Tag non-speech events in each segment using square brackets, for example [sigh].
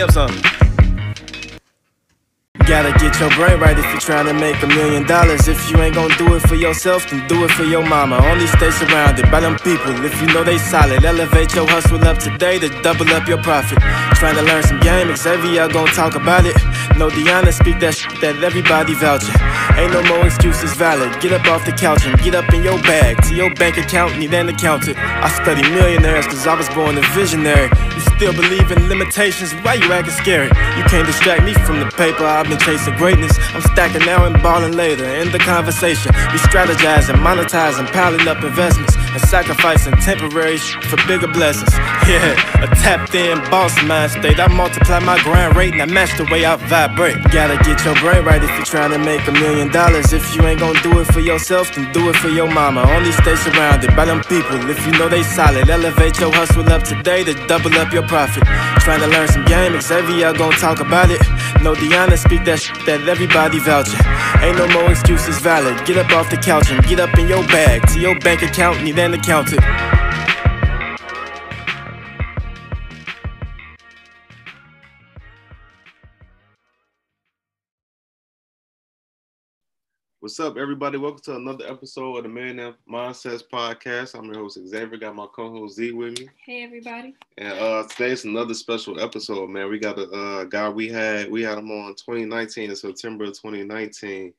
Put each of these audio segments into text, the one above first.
Say up something. Gotta get your brain right if you're trying to make a million dollars. If you ain't gonna do it for yourself, then do it for your mama. Only stay surrounded by them people if you know they solid. Elevate your hustle up today to double up your profit. Trying to learn some game, Xavier gonna talk about it. No Deanna, speak that shit that everybody vouching. Ain't no more excuses valid. Get up off the couch and get up in your bag. To your bank account, need an accountant. I study millionaires cause I was born a visionary. You still believe in limitations, why you acting scary? You can't distract me from the paper, I've been chasing greatness. I'm stacking now and balling later. In the conversation, we strategizing, monetizing, piling up investments, and sacrificing temporary for bigger blessings. [laughs] Yeah, a tapped in boss mind state. I multiply my grind rate and I match the way I vibrate. Gotta get your brain right if you're trying to make a million dollars. If you ain't gonna do it for yourself, then do it for your mama. Only stay surrounded by them people if you know they solid. Elevate your hustle up today to double up your profit. Trying to learn some game, Xavier gonna talk about it. No Deanna, speak that shit that everybody vouching. Ain't no more excuses valid. Get up off the couch and get up in your bag. To your bank account, need an accountant. What's up, everybody? Welcome to another episode of the Man Millionaire Mindsets Podcast. I'm your host Xavier. Got my co-host Z with me, Hey everybody. and uh, today's another special episode, man. We got a uh, guy we had we had him on 2019 in September of 2019.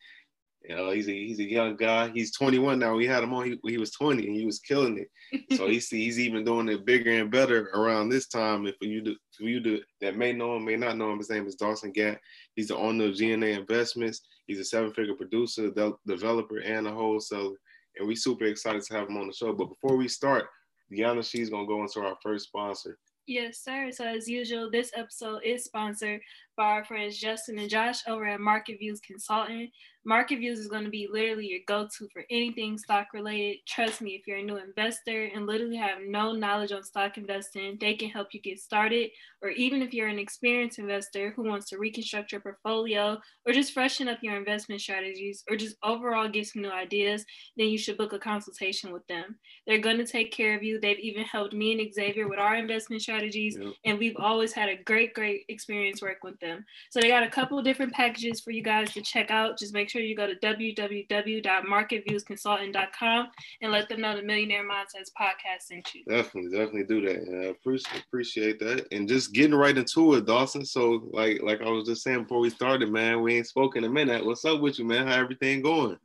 You know, he's a he's a young guy. He's 21 now. We had him on. He, he was 20 and he was killing it. So he's [laughs] he's even doing it bigger and better around this time. And for you to for you to that may know him, may not know him, his name is Dawson Gatt. He's the owner of GNA Investments. He's a seven-figure producer, de- developer, and a wholesaler. And we super excited to have him on the show. But before we start, Deanna, she's gonna go into our first sponsor. Yes, sir. So as usual, this episode is sponsored by our friends Justin and Josh over at Market Views Consulting. Market Views is going to be literally your go-to for anything stock related. Trust me, if you're a new investor and literally have no knowledge on stock investing, they can help you get started. Or even if you're an experienced investor who wants to reconstruct your portfolio or just freshen up your investment strategies or just overall get some new ideas, then you should book a consultation with them. They're going to take care of you. They've even helped me and Xavier with our investment strategies, Yep. and we've always had a great, great experience working with them. So they got a couple of different packages for you guys to check out. Just make sure you go to www.marketviewsconsultant.com and let them know the Millionaire Mindsets podcast sent you. Definitely, definitely do that. And I appreciate appreciate that. And just getting right into it, Dawson. So, like like I was just saying before we started, man, we ain't spoken a minute. What's up with you, man? How everything going?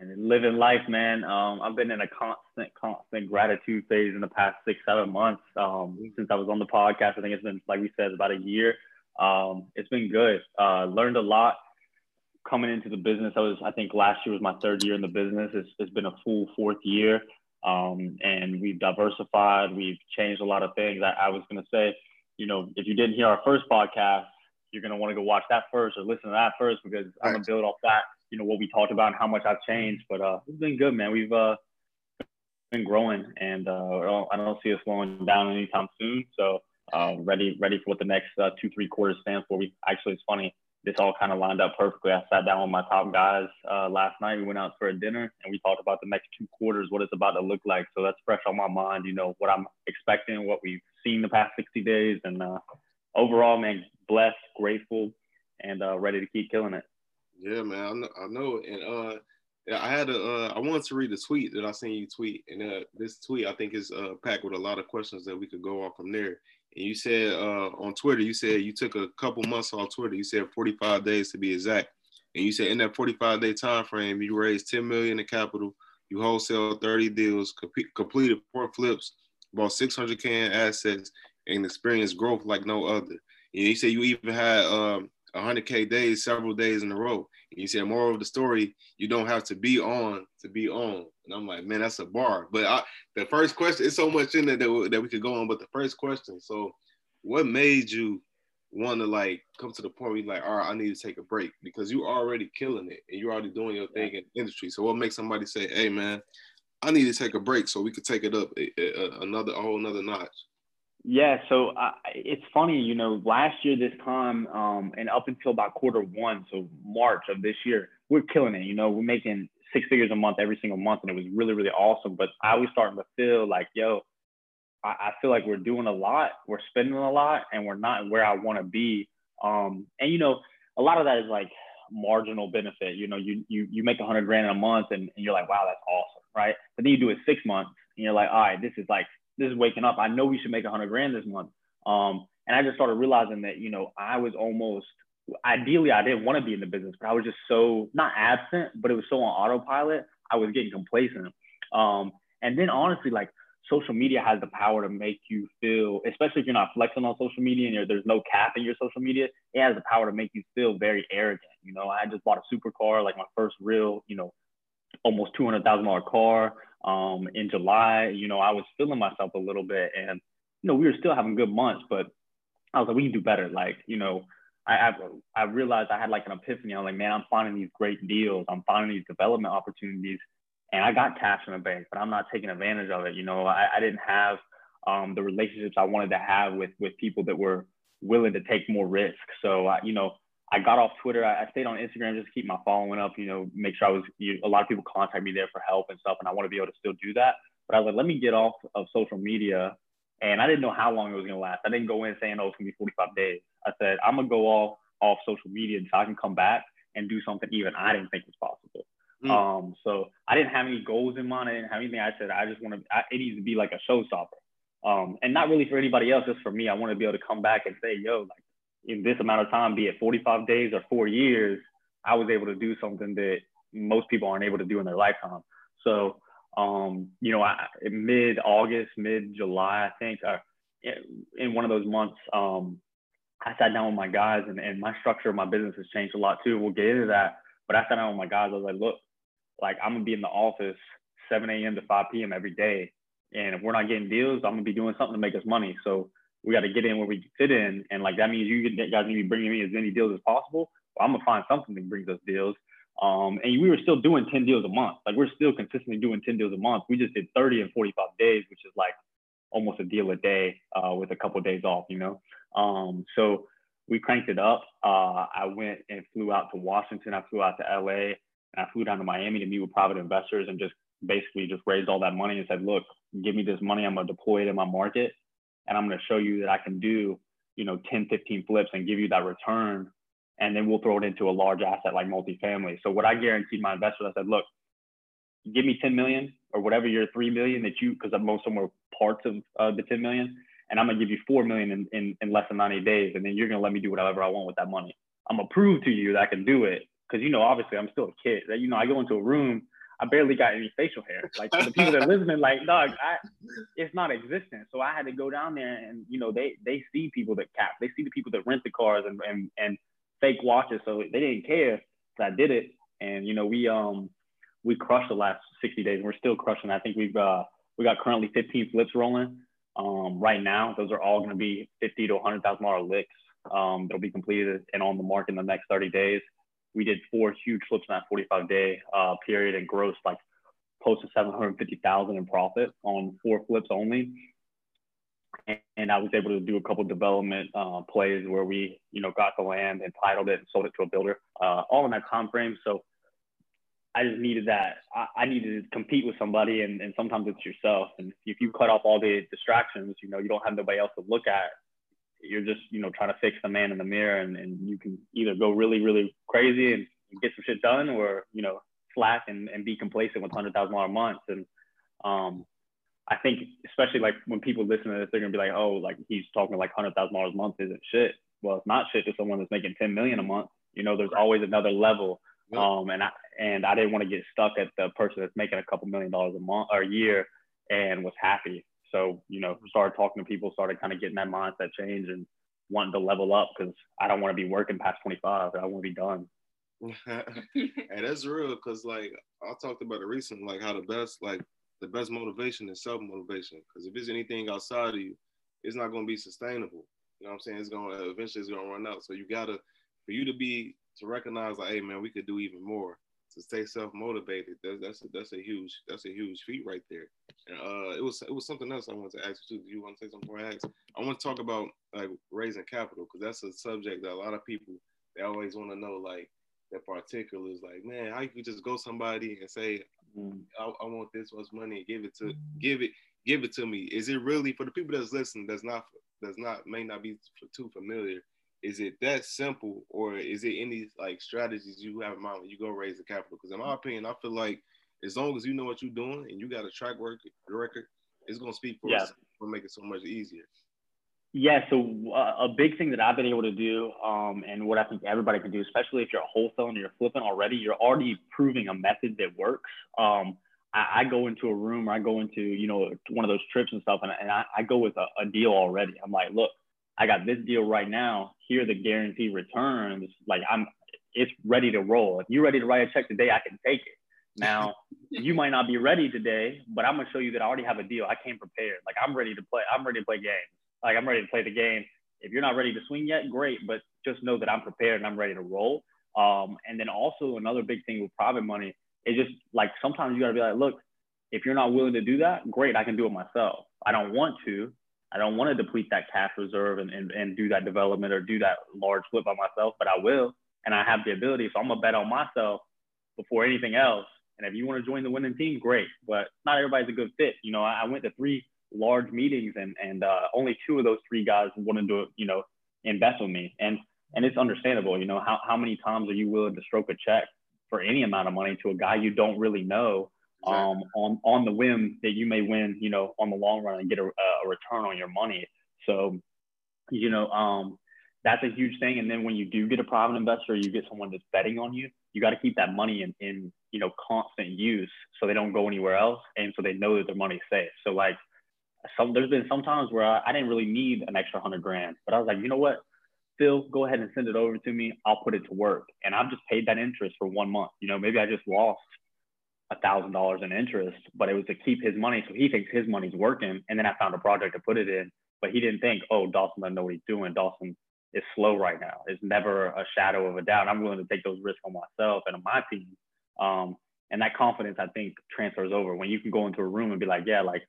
and living life, man. Um, I've been in a constant, constant gratitude phase in the past six, seven months um, since I was on the podcast. I think it's been, like we said, about a year. Um, it's been good. Uh, learned a lot coming into the business. I was, I think, last year was my third year in the business. It's, it's been a full fourth year, um, and we've diversified. We've changed a lot of things. I, I was going to say, you know, if you didn't hear our first podcast, you're going to want to go watch that first or listen to that first because I'm going to build off that you know what we talked about and how much I've changed. But uh, it's been good, man. We've uh, been growing, and uh, I don't, I don't see us slowing down anytime soon. So uh, ready, ready for what the next uh, two, three quarters stands for. We actually, it's funny. This all kind of lined up perfectly. I sat down with my top guys uh, last night. We went out for a dinner and we talked about the next two quarters, what it's about to look like. So that's fresh on my mind. You know what I'm expecting, what we've seen the past 60 days, and uh, overall, man, blessed, grateful, and uh, ready to keep killing it. Yeah, man, I know, I know. And uh, I had a, uh, I wanted to read the tweet that I seen you tweet, and uh, this tweet I think is uh, packed with a lot of questions that we could go off from there. And you said uh, on Twitter, you said you took a couple months off Twitter. You said 45 days to be exact, and you said in that 45 day time frame, you raised 10 million in capital, you wholesale 30 deals, com- completed four flips, bought 600k in assets, and experienced growth like no other. And you said you even had um, 100k days, several days in a row. And you said, moral of the story, you don't have to be on to be on. And I'm like, man, that's a bar. But I, the first question, it's so much in there that, that we could go on. But the first question, so what made you want to like come to the point where you're like, all right, I need to take a break because you're already killing it and you're already doing your thing in the industry. So what makes somebody say, hey, man, I need to take a break so we could take it up a, a- another, a whole another notch? Yeah, so uh, it's funny, you know, last year this time um, and up until about quarter one, so March of this year, we're killing it. You know, we're making six figures a month every single month, and it was really, really awesome. But I was starting to feel like, yo, I, I feel like we're doing a lot, we're spending a lot, and we're not where I want to be. Um, and you know, a lot of that is like marginal benefit. You know, you you you make a hundred grand in a month, and, and you're like, wow, that's awesome, right? But then you do it six months, and you're like, all right, this is like this is waking up. I know we should make a hundred grand this month. Um, and I just started realizing that you know I was almost ideally I didn't want to be in the business, but I was just so not absent, but it was so on autopilot. I was getting complacent. Um, and then honestly, like social media has the power to make you feel, especially if you're not flexing on social media and there's no cap in your social media, it has the power to make you feel very arrogant. You know, I just bought a supercar, like my first real, you know, almost two hundred thousand dollar car um, in July. You know, I was feeling myself a little bit, and you know, we were still having good months, but I was like, we can do better. Like, you know, I, I, realized I had like an epiphany. I'm like, man, I'm finding these great deals. I'm finding these development opportunities and I got cash in the bank, but I'm not taking advantage of it. You know, I, I didn't have um, the relationships I wanted to have with with people that were willing to take more risk. So, I, you know, I got off Twitter. I, I, stayed on Instagram just to keep my following up. You know, make sure I was. You, a lot of people contact me there for help and stuff, and I want to be able to still do that. But I was like, let me get off of social media, and I didn't know how long it was gonna last. I didn't go in saying, oh, it's gonna be 45 days. I said, I'm gonna go off off social media so I can come back and do something even I didn't think was possible. Mm. Um, so I didn't have any goals in mind. I didn't have anything. I said I just want to. It needs to be like a showstopper, um, and not really for anybody else. Just for me. I want to be able to come back and say, "Yo, like in this amount of time, be it 45 days or four years, I was able to do something that most people aren't able to do in their lifetime." So, um, you know, mid August, mid July, I think, uh, in one of those months, um, I sat down with my guys, and, and my structure of my business has changed a lot too. We'll get into that. But I sat down with my guys. I was like, look, like I'm gonna be in the office 7 a.m. to 5 p.m. every day. And if we're not getting deals, I'm gonna be doing something to make us money. So we got to get in where we fit in. And like that means you guys need to be bringing me as many deals as possible. Well, I'm gonna find something that brings us deals. Um, and we were still doing 10 deals a month. Like we're still consistently doing 10 deals a month. We just did 30 and 45 days, which is like almost a deal a day uh, with a couple of days off, you know? Um, so we cranked it up. Uh, I went and flew out to Washington. I flew out to LA and I flew down to Miami to meet with private investors and just basically just raised all that money and said, look, give me this money. I'm going to deploy it in my market. And I'm going to show you that I can do, you know, 10, 15 flips and give you that return. And then we'll throw it into a large asset like multifamily. So what I guaranteed my investors, I said, look, give me 10 million or whatever your 3 million that you, because most of them were parts of uh, the 10 million. And I'm going to give you 4 million in, in, in less than 90 days. And then you're going to let me do whatever I want with that money. I'm going to prove to you that I can do it because you know, obviously, I'm still a kid. That you know, I go into a room, I barely got any facial hair. Like the people that listening, like, dog, I, it's not existent. So I had to go down there, and you know, they they see people that cap, they see the people that rent the cars and and and fake watches. So they didn't care that I did it, and you know, we um we crushed the last 60 days. And we're still crushing. I think we've uh we got currently 15 flips rolling. Um, right now, those are all going to be 50 to 100 thousand dollar licks. Um, they'll be completed and on the market in the next 30 days we did four huge flips in that 45 day uh, period and grossed like close to 750,000 in profit on four flips only. And, and I was able to do a couple development uh, plays where we, you know, got the land and titled it and sold it to a builder, uh, all in that time frame. So I just needed that. I, I needed to compete with somebody, and, and sometimes it's yourself. And if you cut off all the distractions, you know, you don't have nobody else to look at you're just you know trying to fix the man in the mirror and, and you can either go really really crazy and get some shit done or you know slack and, and be complacent with hundred thousand dollar months and um I think especially like when people listen to this they're gonna be like oh like he's talking like hundred thousand dollars a month isn't shit? Well it's not shit to someone that's making 10 million a month. You know there's always another level yep. um and I and I didn't want to get stuck at the person that's making a couple million dollars a month or a year and was happy so, you know, started talking to people, started kind of getting that mindset change and wanting to level up because I don't want to be working past 25. I want to be done. [laughs] and that's real because like I talked about it recently, like how the best like the best motivation is self motivation. Because if it's anything outside of you, it's not going to be sustainable. You know what I'm saying? It's going to eventually it's going to run out. So you gotta for you to be to recognize like, hey man, we could do even more to stay self motivated. That's that's a, that's a huge that's a huge feat right there. And uh, it was it was something else I wanted to ask you too. Do you want to say something before I ask? I want to talk about like raising capital because that's a subject that a lot of people they always want to know like the particulars. Like man, how you could just go somebody and say, mm. I, I want this much money and give it to give it give it to me. Is it really for the people that's listening? That's not that's not may not be too familiar. Is it that simple, or is it any like strategies you have in mind when you go raise the capital? Because in my opinion, I feel like as long as you know what you're doing and you got a track work record, it's gonna speak for yeah. us. Will make it so much easier. Yeah, so uh, a big thing that I've been able to do, um, and what I think everybody can do, especially if you're a wholesale and you're flipping already, you're already proving a method that works. Um, I, I, go into a room or I go into, you know, one of those trips and stuff, and, and I, I, go with a, a, deal already. I'm like, look, I got this deal right now. Here are the guaranteed returns. Like I'm, it's ready to roll. If you're ready to write a check today, I can take it. Now, [laughs] you might not be ready today, but I'm gonna show you that I already have a deal. I came prepared. Like I'm ready to play. I'm ready to play games. Like I'm ready to play the game. If you're not ready to swing yet, great. But just know that I'm prepared and I'm ready to roll. Um, and then also another big thing with private money is just like sometimes you gotta be like, look, if you're not willing to do that, great, I can do it myself. I don't want to. I don't want to deplete that cash reserve and, and, and do that development or do that large flip by myself, but I will. And I have the ability. So I'm gonna bet on myself before anything else. And if you want to join the winning team, great. But not everybody's a good fit. You know, I, I went to three large meetings and and uh, only two of those three guys wanted to you know invest with me. And and it's understandable. You know, how how many times are you willing to stroke a check for any amount of money to a guy you don't really know? Um, on on the whim that you may win, you know, on the long run and get a, a return on your money. So, you know, um, that's a huge thing. And then when you do get a private investor, you get someone that's betting on you. You got to keep that money in, in you know constant use so they don't go anywhere else, and so they know that their money's safe. So like, some there's been some times where I, I didn't really need an extra hundred grand, but I was like, you know what, Phil, go ahead and send it over to me. I'll put it to work, and I've just paid that interest for one month. You know, maybe I just lost a thousand dollars in interest, but it was to keep his money. So he thinks his money's working. And then I found a project to put it in, but he didn't think, oh, Dawson doesn't know what he's doing. Dawson is slow right now. It's never a shadow of a doubt. I'm willing to take those risks on myself and on my team. Um, and that confidence, I think, transfers over when you can go into a room and be like, yeah, like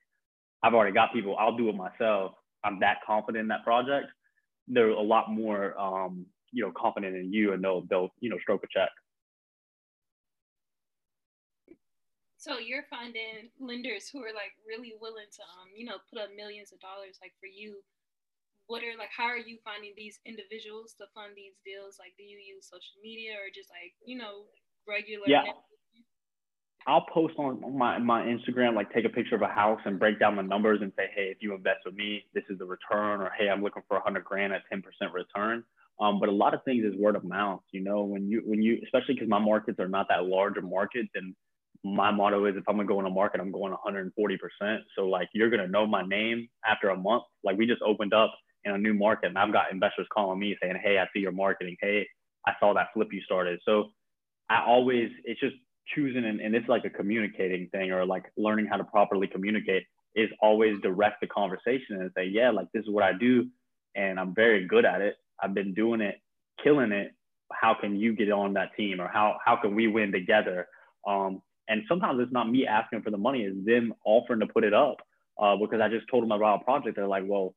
I've already got people. I'll do it myself. I'm that confident in that project. They're a lot more, um, you know, confident in you, and they'll they'll you know stroke a check. So you're finding lenders who are like really willing to, um, you know, put up millions of dollars. Like for you, what are like, how are you finding these individuals to fund these deals? Like, do you use social media or just like, you know, regular? Yeah. I'll post on my, my Instagram, like take a picture of a house and break down the numbers and say, hey, if you invest with me, this is the return, or hey, I'm looking for a hundred grand at 10% return. Um, but a lot of things is word of mouth. You know, when you when you especially because my markets are not that large of markets, and my motto is if I'm gonna go in a market, I'm going 140%. So like you're gonna know my name after a month. Like we just opened up in a new market and I've got investors calling me saying, Hey, I see your marketing. Hey, I saw that flip you started. So I always it's just choosing and, and it's like a communicating thing or like learning how to properly communicate is always direct the conversation and say, Yeah, like this is what I do and I'm very good at it. I've been doing it, killing it. How can you get on that team or how how can we win together? Um, and sometimes it's not me asking for the money, it's them offering to put it up uh, because I just told them about a project. They're like, well,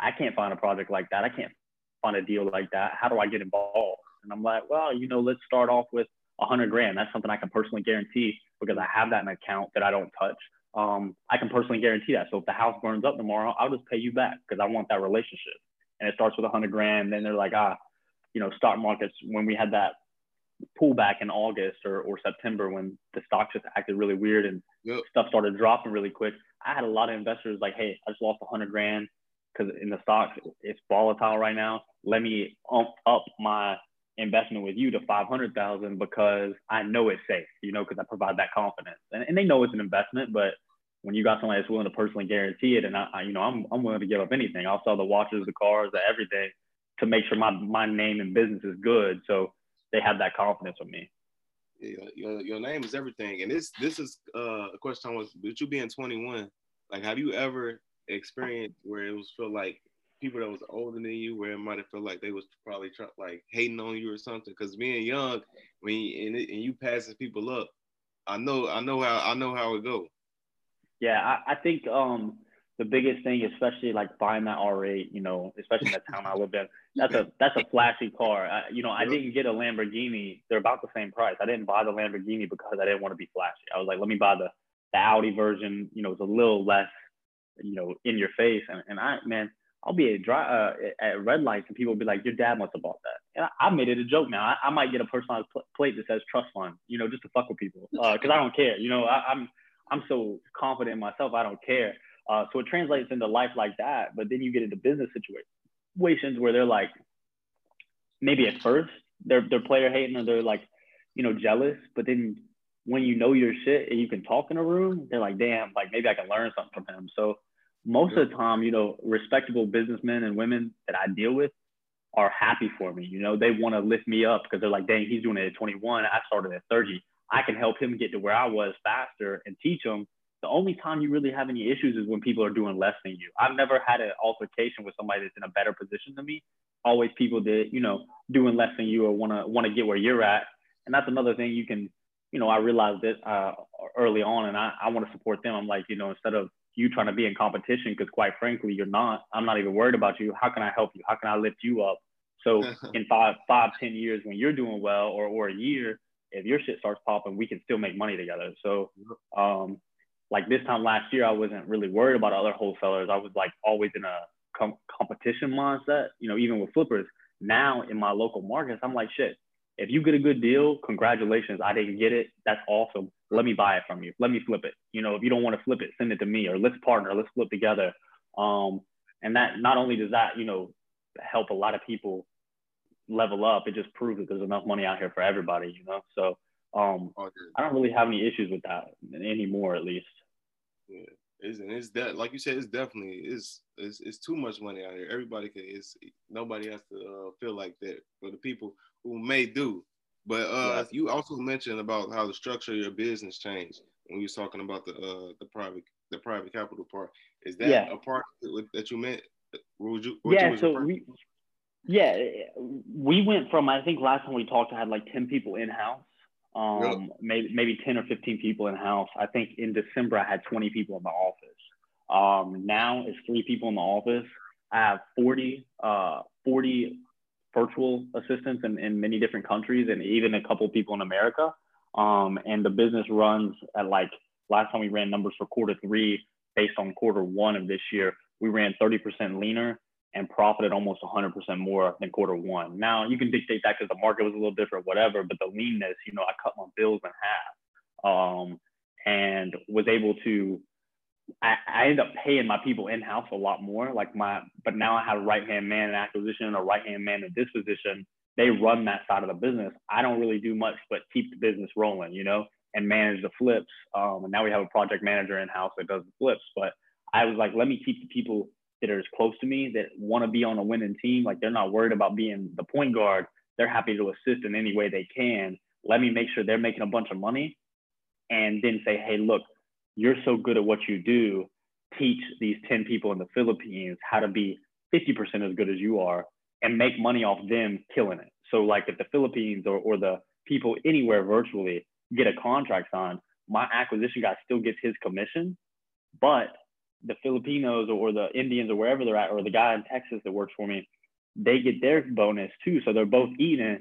I can't find a project like that. I can't find a deal like that. How do I get involved? And I'm like, well, you know, let's start off with a hundred grand. That's something I can personally guarantee because I have that in an account that I don't touch. Um, I can personally guarantee that. So if the house burns up tomorrow, I'll just pay you back because I want that relationship. And it starts with a hundred grand. Then they're like, ah, you know, stock markets. When we had that pullback in August or, or September when the stock just acted really weird and yep. stuff started dropping really quick. I had a lot of investors like, hey, I just lost a hundred grand because in the stock it's volatile right now. Let me ump up my investment with you to 500,000 because I know it's safe, you know, because I provide that confidence and, and they know it's an investment, but when you got somebody that's willing to personally guarantee it, and I, I, you know, I'm, I'm willing to give up anything. I'll sell the watches, the cars, the everything to make sure my, my name and business is good. So they have that confidence with me. Yeah, your, your name is everything. And this this is uh, a question was with you being 21, like have you ever experienced where it was feel like people that was older than you, where it might have felt like they was probably try, like hating on you or something? Because being young, when you, and, it, and you passing people up, I know I know how I know how it go. Yeah, I, I think um the biggest thing, especially like buying that R8, you know, especially in the town I live in, [laughs] that's a that's a flashy car. I, you know, I didn't get a Lamborghini. They're about the same price. I didn't buy the Lamborghini because I didn't want to be flashy. I was like, let me buy the the Audi version. You know, it's a little less you know, in your face. And, and I, man, I'll be at dry uh, at red lights and people will be like, "Your dad must have bought that." And I, I made it a joke now. I, I might get a personalized pl- plate that says "Trust Fund," you know, just to fuck with people, because uh, I don't care. You know, I, I'm I'm so confident in myself, I don't care. Uh, so it translates into life like that. But then you get into business situations where they're like, maybe at first they're they're player hating or they're like, you know, jealous. But then when you know your shit and you can talk in a room, they're like, damn, like maybe I can learn something from him. So most of the time, you know, respectable businessmen and women that I deal with are happy for me. You know, they want to lift me up because they're like, dang, he's doing it at 21. I started at 30. I can help him get to where I was faster and teach him. The only time you really have any issues is when people are doing less than you. I've never had an altercation with somebody that's in a better position than me. Always people that, you know, doing less than you or want to want to get where you're at. And that's another thing you can, you know, I realized it uh, early on and I, I want to support them. I'm like, you know, instead of you trying to be in competition, because quite frankly, you're not, I'm not even worried about you. How can I help you? How can I lift you up? So [laughs] in five, five, ten years when you're doing well or, or a year, if your shit starts popping, we can still make money together. So, um, like this time last year, I wasn't really worried about other wholesalers. I was like always in a com- competition mindset, you know, even with flippers. Now in my local markets, I'm like, shit, if you get a good deal, congratulations. I didn't get it. That's awesome. Let me buy it from you. Let me flip it. You know, if you don't want to flip it, send it to me or let's partner. Let's flip together. Um, and that not only does that, you know, help a lot of people level up, it just proves that there's enough money out here for everybody, you know? So um, oh, I don't really have any issues with that anymore, at least. Yeah. It's, and it's that like you said, it's definitely it's, it's it's too much money out here. Everybody can it's nobody has to uh, feel like that. For the people who may do, but uh, yeah. you also mentioned about how the structure of your business changed when you was talking about the uh, the private the private capital part. Is that yeah. a part that you meant? What you, what yeah, so we yeah, we went from I think last time we talked, I had like ten people in house. Um, maybe maybe ten or fifteen people in house. I think in December I had twenty people in the office. Um, now it's three people in the office. I have 40, uh, 40 virtual assistants in, in many different countries and even a couple people in America. Um, and the business runs at like last time we ran numbers for quarter three based on quarter one of this year, we ran 30% leaner and profited almost 100% more than quarter one. Now you can dictate that because the market was a little different, whatever. But the leanness, you know, I cut my bills in half, um, and was able to. I, I ended up paying my people in house a lot more, like my. But now I have a right hand man in acquisition, a right hand man in disposition. They run that side of the business. I don't really do much but keep the business rolling, you know, and manage the flips. Um, and now we have a project manager in house that does the flips. But I was like, let me keep the people that are as close to me that want to be on a winning team. Like they're not worried about being the point guard. They're happy to assist in any way they can. Let me make sure they're making a bunch of money and then say, hey, look, you're so good at what you do. Teach these 10 people in the Philippines how to be 50% as good as you are and make money off them killing it. So, like if the Philippines or, or the people anywhere virtually get a contract signed, my acquisition guy still gets his commission, but the Filipinos or the Indians or wherever they're at, or the guy in Texas that works for me, they get their bonus too. So they're both eating.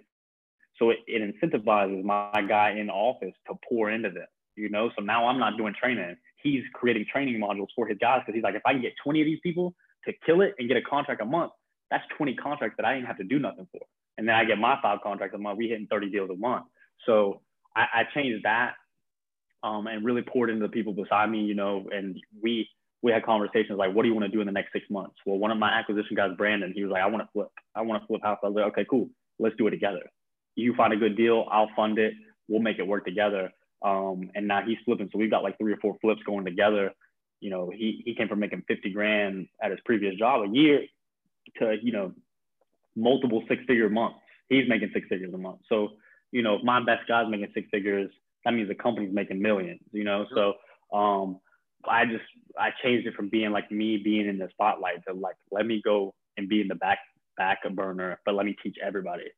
So it, it incentivizes my guy in office to pour into them, you know? So now I'm not doing training. He's creating training modules for his guys because he's like, if I can get 20 of these people to kill it and get a contract a month, that's 20 contracts that I didn't have to do nothing for. And then I get my five contracts a month. We hitting 30 deals a month. So I, I changed that um, and really poured into the people beside me, you know, and we we had conversations like, what do you want to do in the next six months? Well, one of my acquisition guys, Brandon, he was like, I want to flip. I want to flip house. I was like, okay, cool. Let's do it together. You find a good deal, I'll fund it. We'll make it work together. Um, and now he's flipping. So we've got like three or four flips going together. You know, he, he came from making 50 grand at his previous job a year to, you know, multiple six figure months. He's making six figures a month. So, you know, if my best guy's making six figures, that means the company's making millions, you know? So, um, I just I changed it from being like me being in the spotlight to like let me go and be in the back back burner, but let me teach everybody.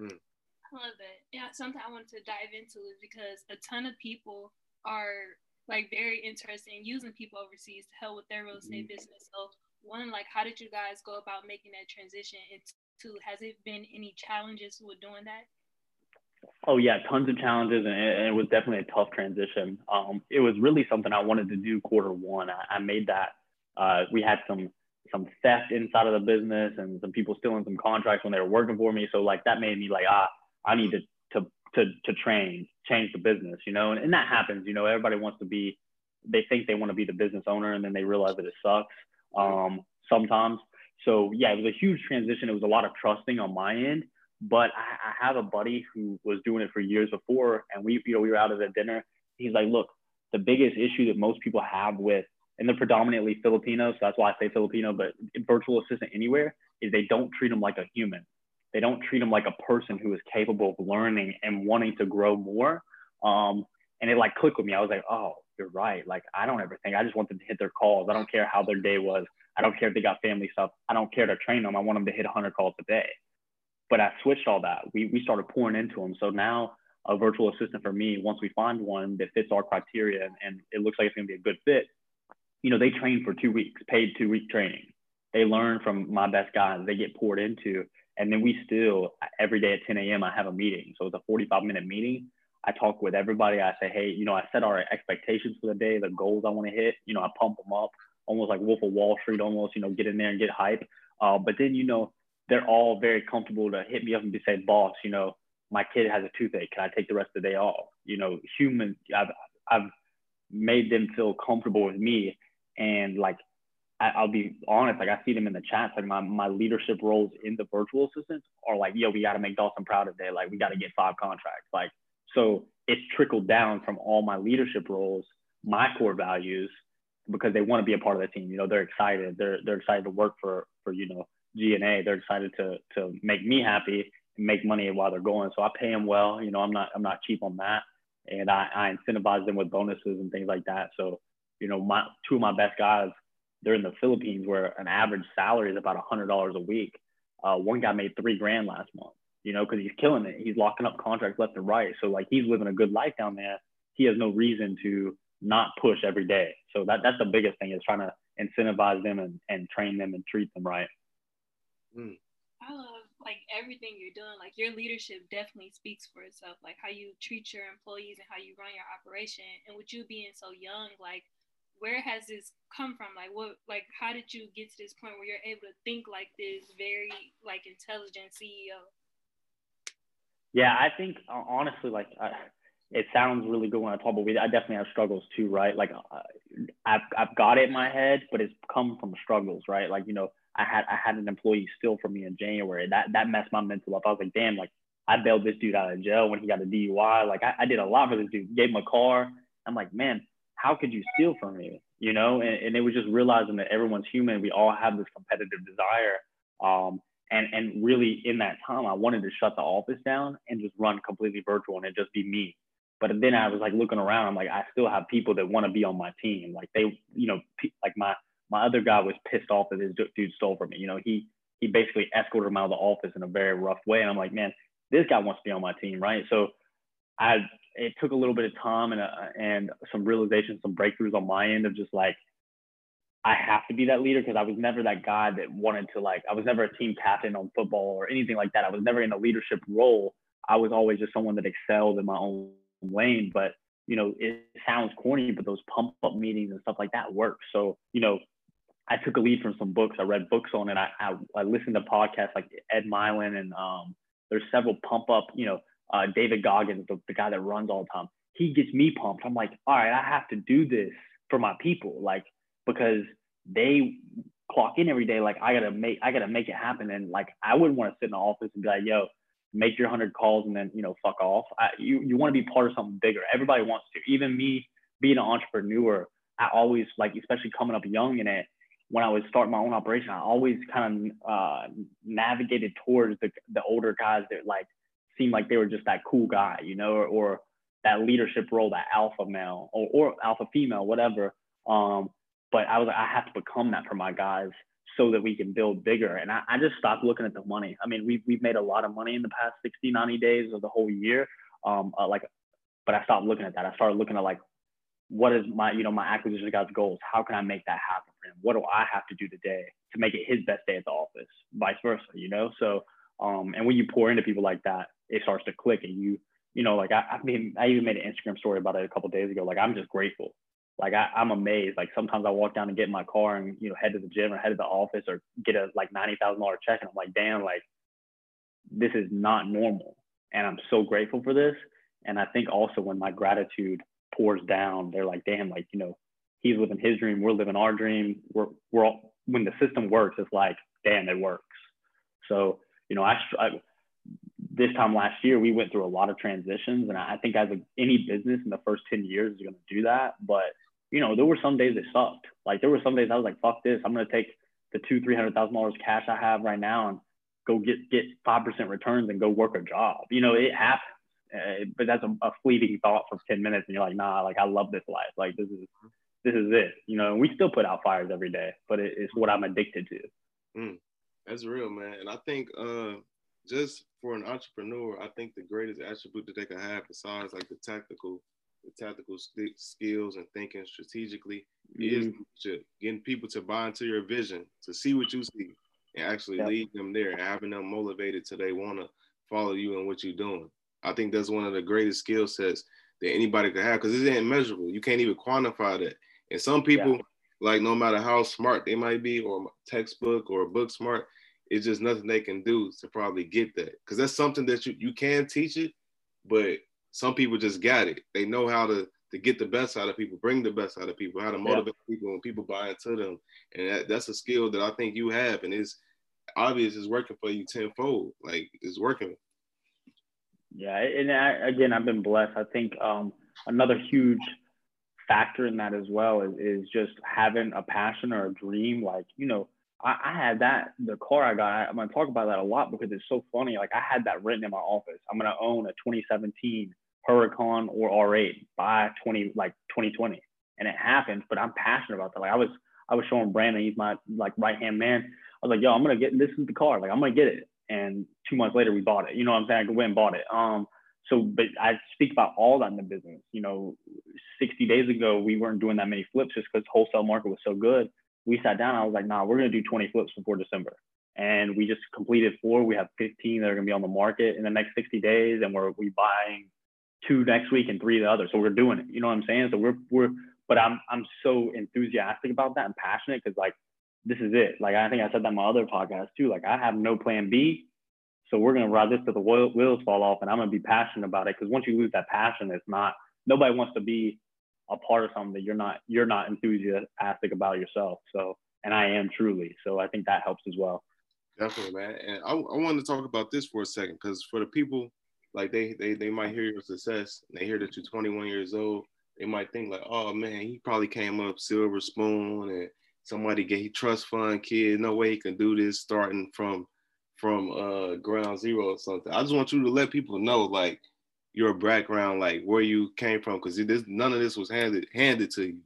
Mm. I love it. Yeah, something I wanted to dive into is because a ton of people are like very interested in using people overseas to help with their real estate mm-hmm. business. So one, like how did you guys go about making that transition? And two, has it been any challenges with doing that? Oh yeah, tons of challenges, and it, was definitely a tough transition. Um, it was really something I wanted to do quarter one. I, I made that Uh, we had some some theft inside of the business and some people stealing some contracts when they were working for me. So like that made me like, ah, I need to to to to train, change the business, you know. And, and that happens, you know. Everybody wants to be, they think they want to be the business owner, and then they realize that it sucks um, sometimes. So yeah, it was a huge transition. It was a lot of trusting on my end. But I, I have a buddy who was doing it for years before, and we you know we were out at a dinner. He's like, look, the biggest issue that most people have with and they're predominantly Filipino, so that's why I say Filipino, but virtual assistant anywhere is they don't treat them like a human. They don't treat them like a person who is capable of learning and wanting to grow more. Um, and it like clicked with me. I was like, oh, you're right. Like I don't ever think I just want them to hit their calls. I don't care how their day was. I don't care if they got family stuff. I don't care to train them. I want them to hit 100 calls a day. But I switched all that. We we started pouring into them. So now a virtual assistant for me, once we find one that fits our criteria and, and it looks like it's gonna be a good fit, you know, they train for two weeks, paid two week training. They learn from my best guys. They get poured into, and then we still every day at 10 a.m. I have a meeting. So it's a 45 minute meeting. I talk with everybody. I say, hey, you know, I set our expectations for the day, the goals I want to hit. You know, I pump them up, almost like Wolf of Wall Street, almost. You know, get in there and get hype. Uh, but then, you know, they're all very comfortable to hit me up and be say, boss, you know, my kid has a toothache. Can I take the rest of the day off? You know, human. I've I've made them feel comfortable with me and like I, will be honest, like I see them in the chats, like my, my leadership roles in the virtual assistants are like, yo, we got to make Dawson proud today. Like we got to get five contracts. Like, so it's trickled down from all my leadership roles, my core values, because they want to be a part of the team. You know, they're excited. They're, they're excited to work for, for, you know, GNA. They're excited to, to make me happy and make money while they're going. So I pay them well, you know, I'm not, I'm not cheap on that. And I, I incentivize them with bonuses and things like that. So you know, my two of my best guys, they're in the Philippines where an average salary is about a hundred dollars a week. Uh, one guy made three grand last month, you know, because he's killing it. He's locking up contracts left and right. So like he's living a good life down there. He has no reason to not push every day. So that that's the biggest thing is trying to incentivize them and, and train them and treat them right. Mm. I love like everything you're doing. Like your leadership definitely speaks for itself. Like how you treat your employees and how you run your operation. And with you being so young, like where has this come from? Like what like how did you get to this point where you're able to think like this very like intelligent CEO? Yeah, I think uh, honestly, like uh, it sounds really good when I talk, but I definitely have struggles too, right? Like uh, I've I've got it in my head, but it's come from struggles, right? Like you know, I had I had an employee steal from me in January. That that messed my mental up. I was like, damn, like I bailed this dude out of jail when he got a DUI. Like I, I did a lot for this dude. Gave him a car. I'm like, man, how could you steal from me? You know, and, and it was just realizing that everyone's human. We all have this competitive desire. Um, and, and really in that time, I wanted to shut the office down and just run completely virtual and it just be me. But then I was like looking around, I'm like, I still have people that want to be on my team. Like they, you know, like my, my other guy was pissed off that his dude stole from me. You know, he, he basically escorted him out of the office in a very rough way. And I'm like, man, this guy wants to be on my team, right? So I it took a little bit of time and uh, and some realization, some breakthroughs on my end of just like I have to be that leader because I was never that guy that wanted to like I was never a team captain on football or anything like that. I was never in a leadership role. I was always just someone that excelled in my own lane. But you know, it sounds corny, but those pump up meetings and stuff like that work. So you know, I took a lead from some books. I read books on it. I I, I listened to podcasts like Ed Mylett and um, there's several pump up you know uh, David Goggins, the, the guy that runs all the time, he gets me pumped. I'm like, all right, I have to do this for my people, like because they clock in every day. Like I gotta make, I gotta make it happen. And like I wouldn't want to sit in the office and be like, yo, make your hundred calls and then you know fuck off. I, you you want to be part of something bigger. Everybody wants to. Even me being an entrepreneur, I always like, especially coming up young in it. When I was starting my own operation, I always kind of uh, navigated towards the the older guys that like seemed like they were just that cool guy, you know, or, or that leadership role, that alpha male or, or alpha female, whatever. Um, but I was like, I have to become that for my guys so that we can build bigger. And I, I just stopped looking at the money. I mean, we've, we've made a lot of money in the past 60, 90 days of the whole year. Um, uh, like, but I stopped looking at that. I started looking at like, what is my, you know, my acquisition guy's goals? How can I make that happen What do I have to do today to make it his best day at the office? Vice versa, you know? So, um, and when you pour into people like that, it starts to click and you you know like I, I mean I even made an Instagram story about it a couple days ago like I'm just grateful like I, I'm amazed. Like sometimes I walk down and get in my car and you know head to the gym or head to the office or get a like ninety thousand dollar check and I'm like, damn, like this is not normal. And I'm so grateful for this. And I think also when my gratitude pours down, they're like, damn, like you know, he's living his dream, we're living our dream. We're we're all when the system works, it's like, damn, it works. So you know, I, I this time last year we went through a lot of transitions, and I think as a, any business in the first ten years is going to do that, but you know, there were some days it sucked. Like there were some days I was like, fuck this. I'm gonna take the two, three hundred thousand dollars cash I have right now and go get get five percent returns and go work a job. You know, it happens. Uh, but that's a, a, fleeting thought for 10 minutes and you're like nah like i love this life like this is this is it you know and we still put out fires every day but it, it's what i'm addicted to mm, that's real man and i think uh just for an entrepreneur i think the greatest attribute that they can have besides like the tactical the tactical skills and thinking strategically mm-hmm. is getting people to buy into your vision, to see what you see, and actually yep. lead them there, and having them motivated till they want to follow you and what you're doing. I think that's one of the greatest skill sets that anybody could have because it ain't measurable. You can't even quantify that. And some people, yeah. like no matter how smart they might be, or textbook or book smart, it's just nothing they can do to probably get that. Because that's something that you you can teach it, but some people just got it. They know how to to get the best out of people, bring the best out of people, how to motivate yeah. people when people buy into them. And that, that's a skill that I think you have, and it's obvious it's working for you tenfold. Like it's working. Yeah, and I, again, I've been blessed. I think um, another huge factor in that as well is, is just having a passion or a dream. Like you know, I, I had that the car I got. I'm gonna talk about that a lot because it's so funny. Like I had that written in my office. I'm gonna own a 2017 Huracan or R8 by 20 like 2020, and it happened. But I'm passionate about that. Like I was I was showing Brandon, he's my like right hand man. I was like, yo, I'm gonna get this is the car. Like I'm gonna get it. And two months later, we bought it. You know what I'm saying? I went and bought it. Um, so, but I speak about all that in the business. You know, 60 days ago, we weren't doing that many flips just because wholesale market was so good. We sat down. I was like, nah, we're gonna do 20 flips before December. And we just completed four. We have 15 that are gonna be on the market in the next 60 days, and we're we buying two next week and three the other. So we're doing it. You know what I'm saying? So we're we're but I'm I'm so enthusiastic about that and passionate because like this is it. Like I think I said that in my other podcast too. Like I have no plan B. So we're gonna ride this till the wheels fall off, and I'm gonna be passionate about it. Because once you lose that passion, it's not nobody wants to be a part of something that you're not you're not enthusiastic about yourself. So and I am truly. So I think that helps as well. Definitely, man. And I, I wanted to talk about this for a second because for the people like they they they might hear your success, they hear that you're 21 years old, they might think like, oh man, he probably came up silver spoon and somebody gave trust fund kid. No way he can do this starting from from uh ground zero or something. I just want you to let people know like your background, like where you came from, because this none of this was handed handed to you.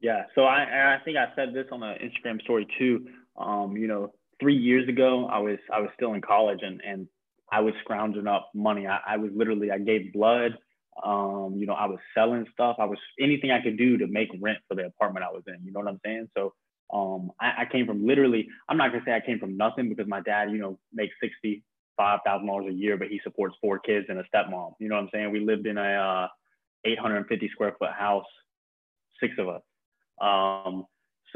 Yeah, so I I think I said this on the Instagram story too. Um, you know, three years ago, I was I was still in college, and and I was scrounging up money. I, I was literally, I gave blood. Um, you know, I was selling stuff. I was anything I could do to make rent for the apartment I was in. You know what I'm saying? So um, I, I came from literally, I'm not gonna say I came from nothing because my dad, you know, makes sixty five thousand dollars a year, but he supports four kids and a stepmom. You know what I'm saying? We lived in a uh, 850 square foot house, six of us. Um,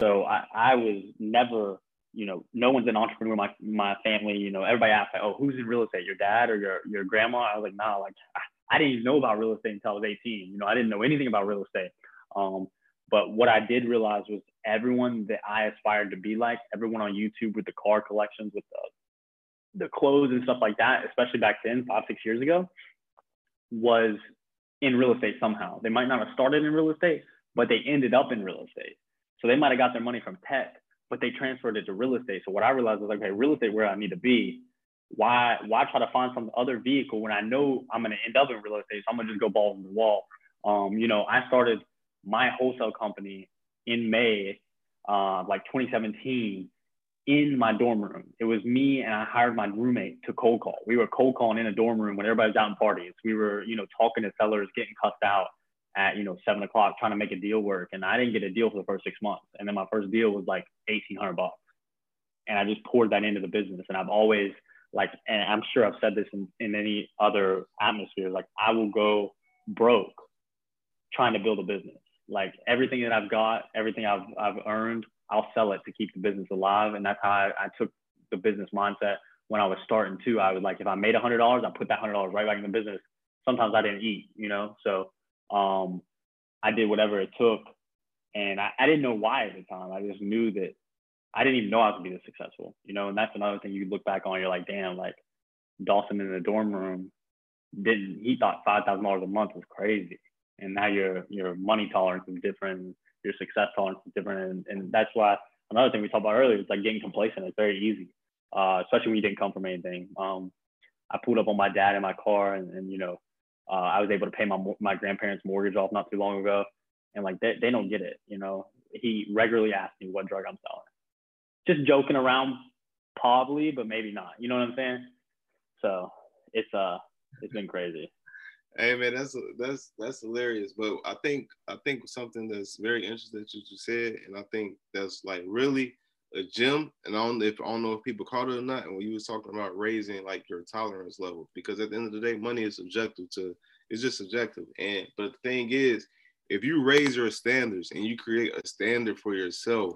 so I, I was never you know, no one's an entrepreneur my my family. You know, everybody asks like, oh, who's in real estate? Your dad or your your grandma? I was like, nah, like I, I didn't even know about real estate until I was 18. You know, I didn't know anything about real estate. Um, but what I did realize was everyone that I aspired to be like, everyone on YouTube with the car collections, with the the clothes and stuff like that, especially back then, five six years ago, was in real estate somehow. They might not have started in real estate, but they ended up in real estate. So they might have got their money from tech, but they transferred it to real estate. So what I realized was okay, real estate where I need to be. Why why try to find some other vehicle when I know I'm gonna end up in real estate? So I'm gonna just go balls in the wall. Um, you know, I started my wholesale company in May, uh, like 2017, in my dorm room. It was me and I hired my roommate to cold call. We were cold calling in a dorm room when everybody's out in parties. We were, you know, talking to sellers, getting cussed out at you know seven o'clock trying to make a deal work, and I didn't get a deal for the first six months, and then my first deal was like eighteen hundred bucks, and I just poured that into the business, and I've always like, and I'm sure I've said this in, in any other atmosphere, like I will go broke trying to build a business. Like everything that I've got, everything I've I've earned, I'll sell it to keep the business alive. And that's how I, I took the business mindset when I was starting too. I was like, if I made a hundred dollars, I put that hundred dollars right back in the business. Sometimes I didn't eat, you know. So um, I did whatever it took, and I, I didn't know why at the time. I just knew that I didn't even know I was gonna be this successful, you know. And that's another thing you look back on. You're like, damn, like Dawson in the dorm room didn't. He thought five thousand dollars a month was crazy, and now your your money tolerance is different, your success tolerance is different, and, and that's why another thing we talked about earlier is like getting complacent. It's very easy, uh, especially when you didn't come from anything. Um, I pulled up on my dad in my car, and, and you know, uh, I was able to pay my my grandparents' mortgage off not too long ago, and like they they don't get it. You know, he regularly asks me what drug I'm selling, just joking around, probably, but maybe not. You know what I'm saying? So it's uh it's been crazy. Hey man, that's that's that's hilarious. But I think I think something that's very interesting that you just said, and I think that's like really a gem. And I don't if I don't know if people caught it or not. And when you was talking about raising like your tolerance level, because at the end of the day, money is subjective to it's just subjective. And but the thing is, if you raise your standards and you create a standard for yourself,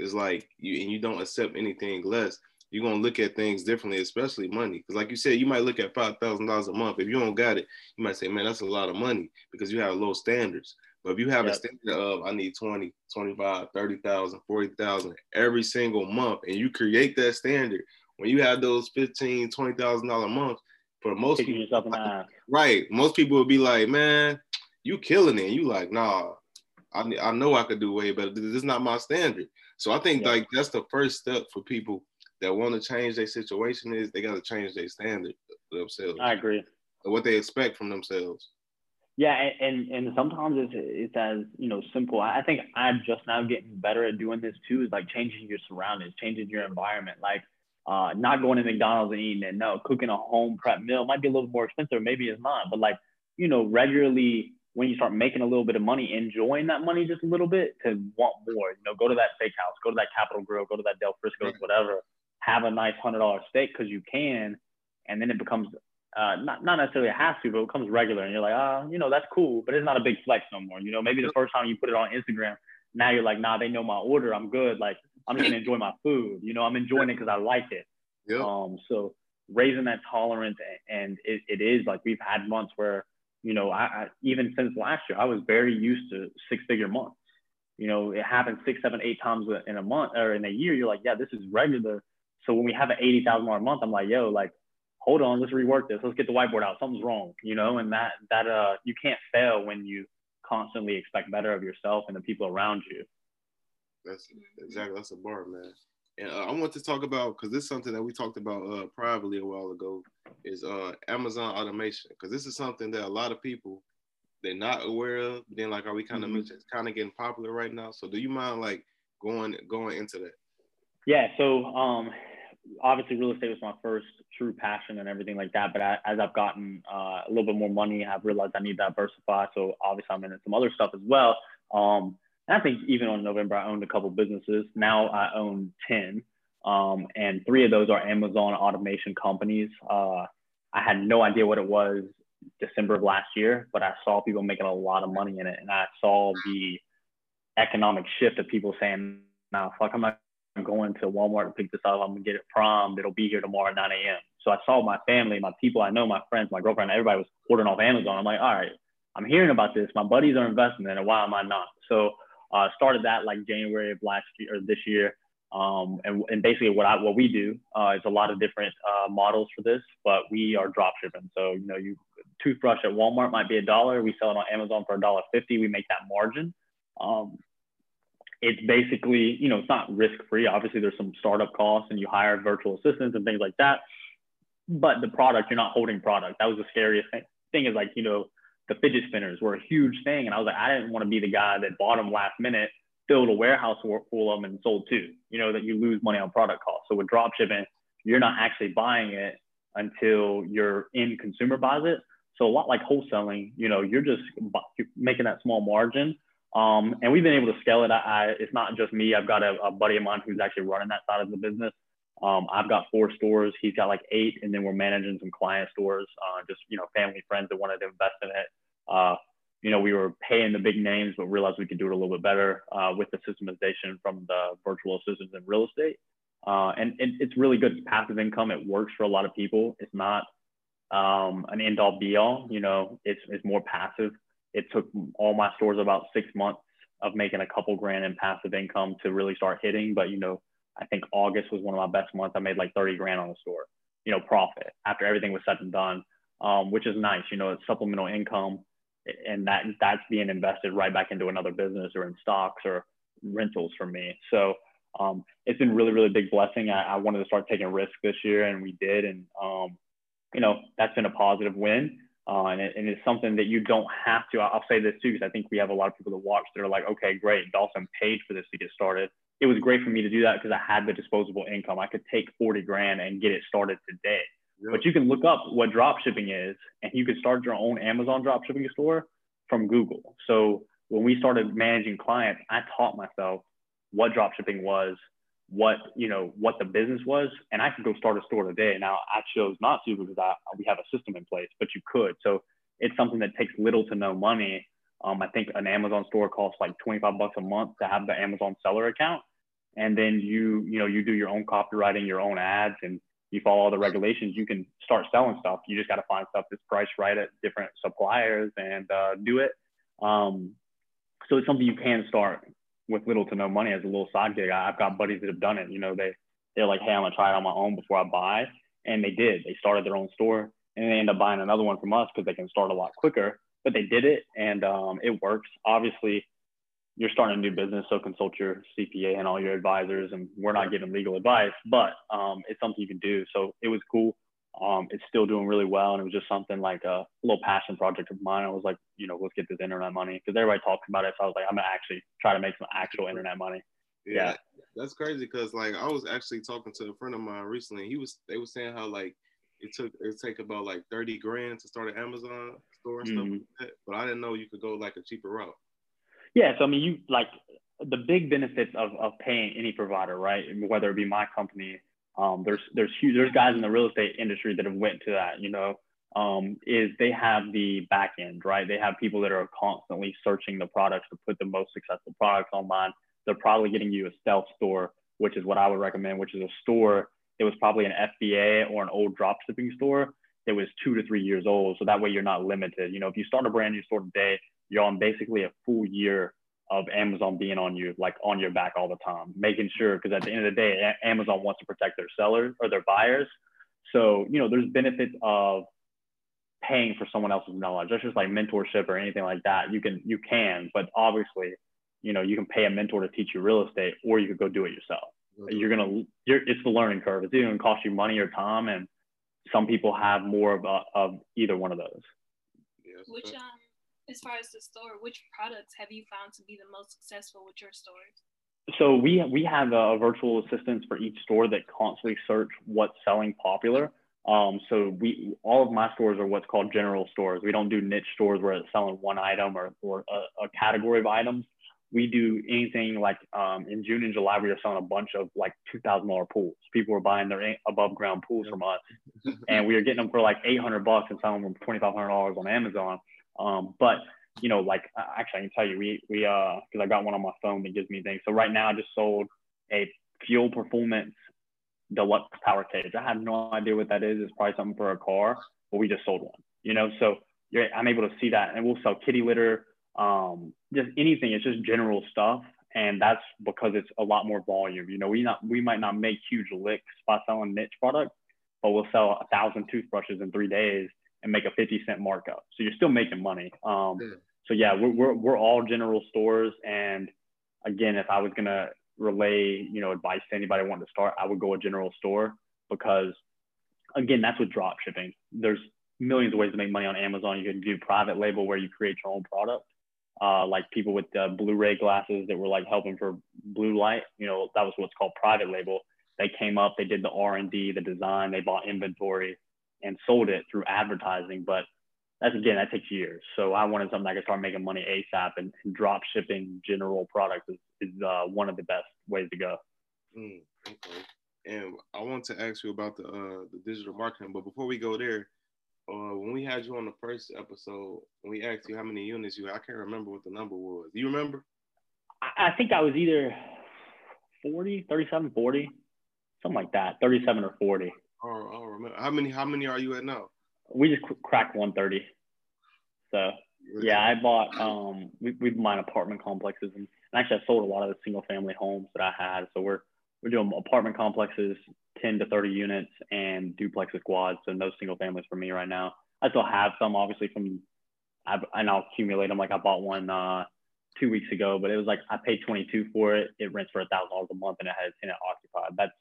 it's like you and you don't accept anything less you're gonna look at things differently, especially money. Because like you said, you might look at five thousand dollars a month. If you don't got it, you might say, man, that's a lot of money because you have low standards. But if you have yep. a standard of I need 20, 25, 30,000, 40,000 every single month, and you create that standard, when you have those 15, 20,000 dollar months, for most people, right, most people would be like, man, you killing it. And you like, nah, I, I know I could do way better. This is not my standard. So I think yep. like that's the first step for people that want to change their situation is they got to change their standard themselves. I agree. What they expect from themselves. Yeah, and and sometimes it's it's as you know simple. I think I'm just now getting better at doing this too. Is like changing your surroundings, changing your environment. Like uh, not going to McDonald's and eating it. No, cooking a home prep meal might be a little more expensive. Maybe it's not, but like you know, regularly when you start making a little bit of money, enjoying that money just a little bit to want more. You know, go to that steakhouse, go to that Capital Grille, go to that Del Frisco's, whatever have a nice hundred dollar steak because you can, and then it becomes uh, not not necessarily a have to, but it becomes regular, and you're like, ah, oh, you know, that's cool, but it's not a big flex no more. You know, maybe the first time you put it on Instagram, now you're like, nah, they know my order, I'm good. Like I'm just gonna enjoy my food. You know, I'm enjoying it because I like it. Yeah. Um, so raising that tolerance, and it, it is like we've had months where, you know, I, I even since last year, I was very used to six figure months. You know, it happens six, seven, eight times in a month or in a year. You're like, yeah, this is regular so when we have an eighty thousand dollar a month, I'm like, yo, like, hold on, let's rework this. Let's get the whiteboard out. Something's wrong, you know. And that that uh, you can't fail when you constantly expect better of yourself and the people around you. That's exactly that's a bar, man. And uh, I want to talk about because this is something that we talked about uh, privately a while ago is uh, Amazon automation because this is something that a lot of people they're not aware of. Then like are we kind of mm-hmm. mentioned, it's kind of getting popular right now. So do you mind like going going into that? Yeah. So um, obviously real estate was my first true passion and everything like that. But I, as I've gotten uh, a little bit more money, I've realized I need to diversify. So obviously I'm into some other stuff as well. Um, I think even on November, I owned a couple businesses. Now I own 10. Um, and three of those are Amazon automation companies. Uh, I had no idea what it was December of last year, but I saw people making a lot of money in it. And I saw the economic shift of people saying, now, fuck, I'm not going to Walmart to pick this up. I'm gonna get it prompt. It'll be here tomorrow at 9 a.m. So I saw my family, my people I know, my friends, my girlfriend, everybody was ordering off Amazon. I'm like, all right, I'm hearing about this. My buddies are investing in it. Why am I not? So uh, started that like January of last year or this year. Um, and, and basically what I, what we do uh, is a lot of different uh, models for this, but we are drop shipping. So, you know, you toothbrush at Walmart might be a dollar. We sell it on Amazon for a dollar 50. We make that margin. Um, it's basically, you know, it's not risk free. Obviously, there's some startup costs and you hire virtual assistants and things like that. But the product, you're not holding product. That was the scariest thing. Thing is like, you know, the fidget spinners were a huge thing. And I was like, I didn't want to be the guy that bought them last minute, filled a warehouse full of them and sold two, you know, that you lose money on product costs. So with drop shipping, you're not actually buying it until your end consumer buys it. So a lot like wholesaling, you know, you're just making that small margin um, and we've been able to scale it. I, I, it's not just me. I've got a, a, buddy of mine who's actually running that side of the business. Um, I've got four stores. He's got like eight, and then we're managing some client stores, uh, just you know, family friends that wanted to invest in it. Uh, you know, we were paying the big names, but realized we could do it a little bit better uh, with the systemization from the virtual assistants in real estate. Uh, and, it's really good passive income. It works for a lot of people. It's not um, an end all be all, you know, it's, it's more passive. It took all my stores about six months of making a couple grand in passive income to really start hitting. But, you know, I think August was one of my best months. I made like 30 grand on the store, you know, profit after everything was said and done, um, which is nice. You know, it's supplemental income and that that's being invested right back into another business or in stocks or rentals for me. So um, it's been really, really big blessing. I, I, wanted to start taking risks this year, and we did, and um, you know that's been a positive win. Uh, and, it, and, it's something that you don't have to. I'll say this too, because I think we have a lot of people that watch that are like, okay, great, Dawson paid for this to get started. It was great for me to do that because I had the disposable income. I could take 40 grand and get it started today. But you can look up what drop shipping is, and you can start your own Amazon drop shipping store from Google. So when we started managing clients, I taught myself what drop shipping was, what you know, what the business was, and I could go start a store today. Now I chose not to because I, we have a system in place, but you could. So it's something that takes little to no money. Um, I think an Amazon store costs like 25 bucks a month to have the Amazon seller account. And then you, you know, you do your own copywriting, your own ads, and you follow all the regulations, you can start selling stuff. You just got to find stuff that's priced right at different suppliers and uh, do it. Um, so it's something you can start with little to no money as a little side gig. I've got buddies that have done it. You know, they they're like, hey, I'm gonna try it on my own before I buy, and they did. They started their own store, and they end up buying another one from us because they can start a lot quicker. But they did it, and um, it works. Obviously, you're starting a new business, so consult your CPA and all your advisors. And we're not giving legal advice, but um, it's something you can do. So it was cool. Um, it's still doing really well, and it was just something like a little passion project of mine. I was like, you know, let's get this internet money because everybody talks about it. So I was like, I'm gonna actually try to make some actual internet money. Yeah, yeah. that's crazy because like I was actually talking to a friend of mine recently. He was they were saying how like it took it take about like 30 grand to start an Amazon store and mm-hmm. stuff like that. But I didn't know you could go like a cheaper route. Yeah, so I mean, you like the big benefits of, of paying any provider, right? Whether it be my company, um, there's there's huge there's guys in the real estate industry that have went to that, you know, um, is they have the back end, right? They have people that are constantly searching the products to put the most successful products online. They're probably getting you a stealth store, which is what I would recommend, which is a store that was probably an FBA or an old drop shipping store that was two to three years old. So that way you're not limited. You know, if you start a brand new store today, you're on basically a full year of Amazon being on you, like on your back all the time, making sure, because at the end of the day, Amazon wants to protect their sellers or their buyers. So, you know, there's benefits of paying for someone else's knowledge. That's just like mentorship or anything like that. You can, you can, but obviously, you know, you can pay a mentor to teach you real estate or you could go do it yourself. Mm-hmm. You're going to, you're, it's the learning curve. It's either going to cost you money or time. And some people have more of, a, of either one of those. Which, um, as far as the store, which products have you found to be the most successful with your stores? So we we have a virtual assistants for each store that constantly search what's selling popular. Um, so we all of my stores are what's called general stores. We don't do niche stores where it's selling one item or, or a, a category of items. We do anything like um, in June and July, we were selling a bunch of like two thousand dollar pools. People were buying their above ground pools from us, and we were getting them for like eight hundred bucks and selling them for twenty five hundred dollars on Amazon. Um, but you know, like actually, I can tell you, we we uh, because I got one on my phone that gives me things. So right now, I just sold a fuel performance deluxe power cage. I have no idea what that is. It's probably something for a car, but we just sold one. You know, so I'm able to see that, and we'll sell kitty litter, um, just anything. It's just general stuff, and that's because it's a lot more volume. You know, we not we might not make huge licks by selling niche products, but we'll sell a thousand toothbrushes in three days and make a 50 cent markup. So you're still making money. Um, yeah. So yeah, we're, we're, we're all general stores. And again, if I was going to relay, you know, advice to anybody wanting to start, I would go a general store because again, that's with drop shipping. There's millions of ways to make money on Amazon. You can do private label where you create your own product. Uh, like people with uh, Blu-ray glasses that were like helping for blue light, you know, that was what's called private label. They came up, they did the R&D, the design, they bought inventory, and sold it through advertising. But that's again, that takes years. So I wanted something I could start making money ASAP and, and drop shipping general products is, is uh, one of the best ways to go. Mm, okay. And I want to ask you about the uh, the digital marketing, but before we go there, uh, when we had you on the first episode, we asked you how many units you had, I can't remember what the number was. Do you remember? I, I think I was either 40, 37, 40, something like that, 37 or 40. Oh, I remember. How many? How many are you at now? We just cracked 130. So yeah, I bought um we we bought apartment complexes and, and actually I sold a lot of the single family homes that I had. So we're we're doing apartment complexes, 10 to 30 units, and duplexes quads. So no single families for me right now. I still have some obviously from I and I'll accumulate them. Like I bought one uh two weeks ago, but it was like I paid 22 for it. It rents for a thousand dollars a month and it has tenant occupied. That's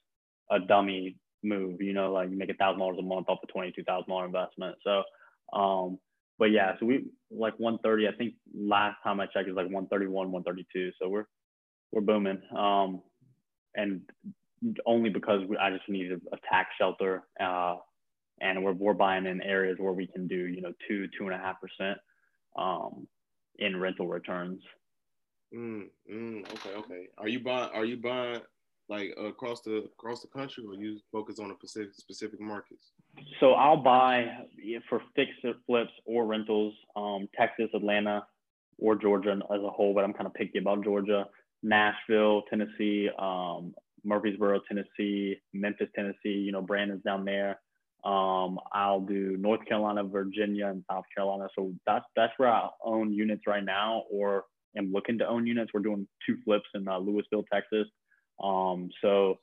a dummy move, you know, like you make a thousand dollars a month off a twenty-two thousand dollar investment. So, um, but yeah, so we like 130. I think last time I checked was like 131, 132. So we're we're booming. Um, and only because we, I just needed a tax shelter. Uh, and we're we're buying in areas where we can do you know two two and a half percent um in rental returns. Mm, mm, okay, okay. Are you buying? Are you buying like across the across the country, or you focus on a specific specific markets? So I'll buy for fixed flips or rentals, um, Texas, Atlanta, or Georgia as a whole. But I'm kind of picky about Georgia, Nashville, Tennessee, um, Murfreesboro, Tennessee, Memphis, Tennessee. You know, Brandon's down there. Um, I'll do North Carolina, Virginia, and South Carolina. So that's that's where I own units right now, or am looking to own units. We're doing two flips in uh, Lewisville, Texas. Um, so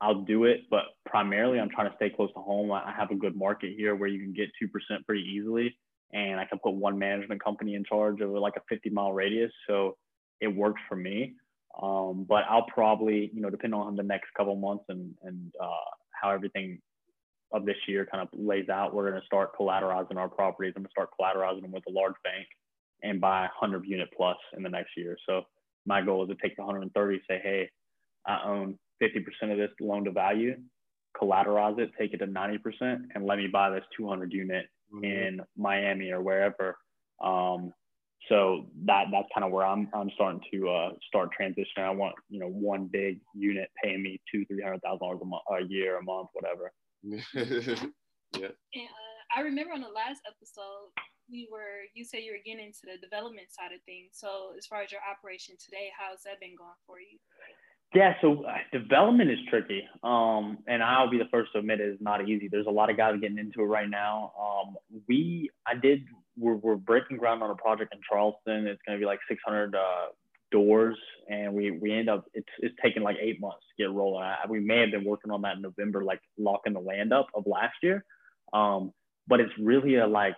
I'll do it, but primarily I'm trying to stay close to home. I have a good market here where you can get 2% pretty easily. And I can put one management company in charge of like a 50 mile radius. So it works for me. Um, but I'll probably, you know, depending on the next couple months and, and uh, how everything of this year kind of lays out, we're going to start collateralizing our properties. I'm going to start collateralizing them with a large bank and buy 100 unit plus in the next year. So my goal is to take the 130, say, hey, I own 50% of this loan to value, collateralize it, take it to 90%, and let me buy this 200 unit mm-hmm. in Miami or wherever. Um, so that that's kind of where I'm I'm starting to uh, start transitioning. I want you know one big unit paying me two three hundred thousand dollars a month, a year, a month, whatever. [laughs] yeah. And uh, I remember on the last episode, we were you said you were getting into the development side of things. So as far as your operation today, how's that been going for you? Yeah, so uh, development is tricky. Um, and I'll be the first to admit it is not easy. There's a lot of guys getting into it right now. Um, we, I did, we're, we're breaking ground on a project in Charleston. It's going to be like 600 uh, doors, and we we end up it's it's taking like eight months to get rolling. I, we may have been working on that in November, like locking the land up of last year. Um, but it's really a like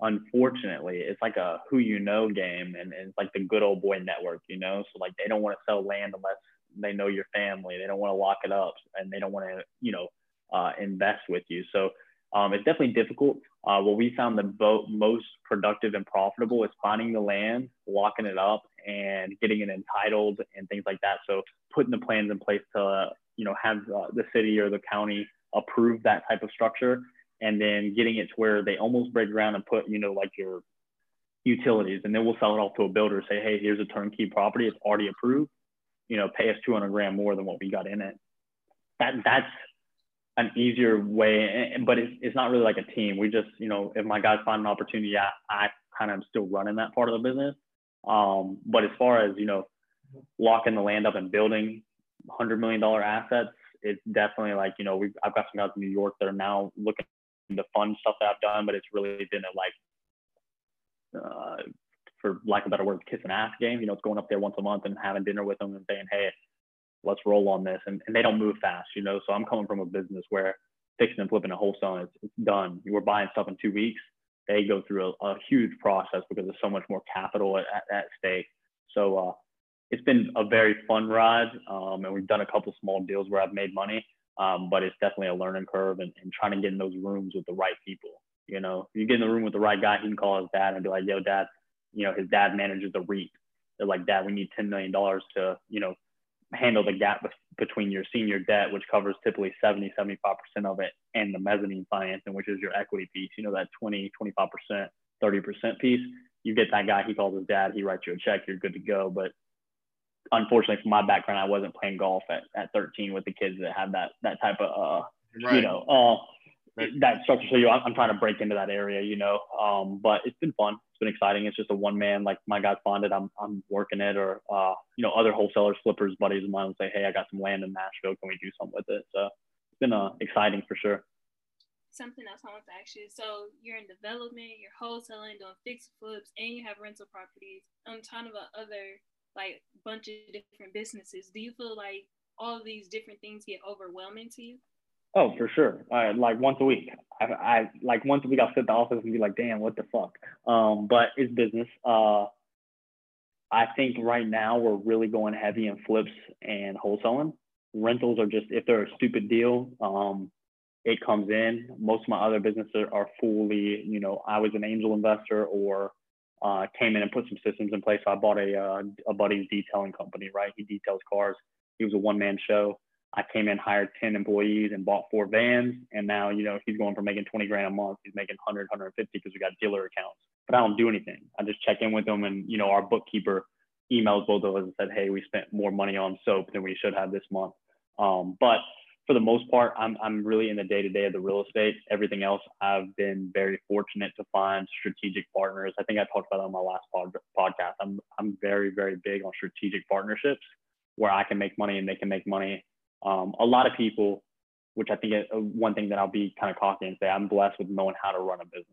unfortunately it's like a who you know game and, and it's like the good old boy network you know so like they don't want to sell land unless they know your family. They don't want to lock it up and they don't want to, you know, uh, invest with you. So um, it's definitely difficult. Uh, what we found the bo- most productive and profitable is finding the land, locking it up, and getting it entitled and things like that. So putting the plans in place to, you know, have uh, the city or the county approve that type of structure, and then getting it to where they almost break ground and put, you know, like your utilities, and then we'll sell it off to a builder. Say, hey, here's a turnkey property. It's already approved you know, pay us 200 grand more than what we got in it. That that's an easier way, but it's, it's not really like a team. We just, you know, if my guys find an opportunity, I, I kind of am still running that part of the business. Um, but as far as, you know, locking the land up and building $100 million assets, it's definitely like, you know, we've, I've got some guys in New York that are now looking the fun stuff that I've done, but it's really been a like, uh, for lack of a better word, kiss and ass game. You know, it's going up there once a month and having dinner with them and saying, hey, let's roll on this. And, and they don't move fast, you know. So I'm coming from a business where fixing and flipping a wholesale, it's, it's done. You were buying stuff in two weeks. They go through a, a huge process because there's so much more capital at, at, stake. So uh, it's been a very fun ride. Um, and we've done a couple small deals where I've made money. Um, but it's definitely a learning curve and, and trying to get in those rooms with the right people. You know, you get in the room with the right guy, he can call his dad and be like, yo, dad, you know, his dad manages a REIT. They're like, Dad, we need $10 million to, you know, handle the gap between your senior debt, which covers typically 70, 75% of it, and the mezzanine financing, which is your equity piece, you know, that 20, 25%, 30% piece. You get that guy, he calls his dad, he writes you a check, you're good to go. But unfortunately, from my background, I wasn't playing golf at, at 13 with the kids that had that, that type of, uh, right. you know, uh, that structure. So you, I'm trying to break into that area, you know. Um, but it's been fun. It's been exciting. It's just a one man, like my guys find it, I'm I'm working it, or uh, you know, other wholesalers, flippers, buddies of mine will say, hey, I got some land in Nashville. Can we do something with it? So it's been uh, exciting for sure. Something else I want to ask you. So you're in development, you're wholesaling, doing fix flips, and you have rental properties on top of other like bunch of different businesses. Do you feel like all these different things get overwhelming to you? Oh, for sure. Like once a week. I, I like once a week I'll sit in the office and be like, damn, what the fuck? Um, but it's business. Uh, I think right now we're really going heavy in flips and wholesaling. Rentals are just if they're a stupid deal, um, it comes in. Most of my other businesses are fully, you know, I was an angel investor or uh, came in and put some systems in place. So I bought a uh, a buddy's detailing company, right? He details cars. He was a one man show. I came in, hired 10 employees and bought four vans. And now, you know, he's going from making 20 grand a month. He's making 100, 150 because we got dealer accounts. But I don't do anything. I just check in with him. And, you know, our bookkeeper emails both of us and said, hey, we spent more money on soap than we should have this month. Um, but for the most part, I'm, I'm really in the day to day of the real estate. Everything else, I've been very fortunate to find strategic partners. I think I talked about on my last pod, podcast. I'm, I'm very, very big on strategic partnerships where I can make money and they can make money um, a lot of people, which I think is uh, one thing that I'll be kind of cocky and say, I'm blessed with knowing how to run a business,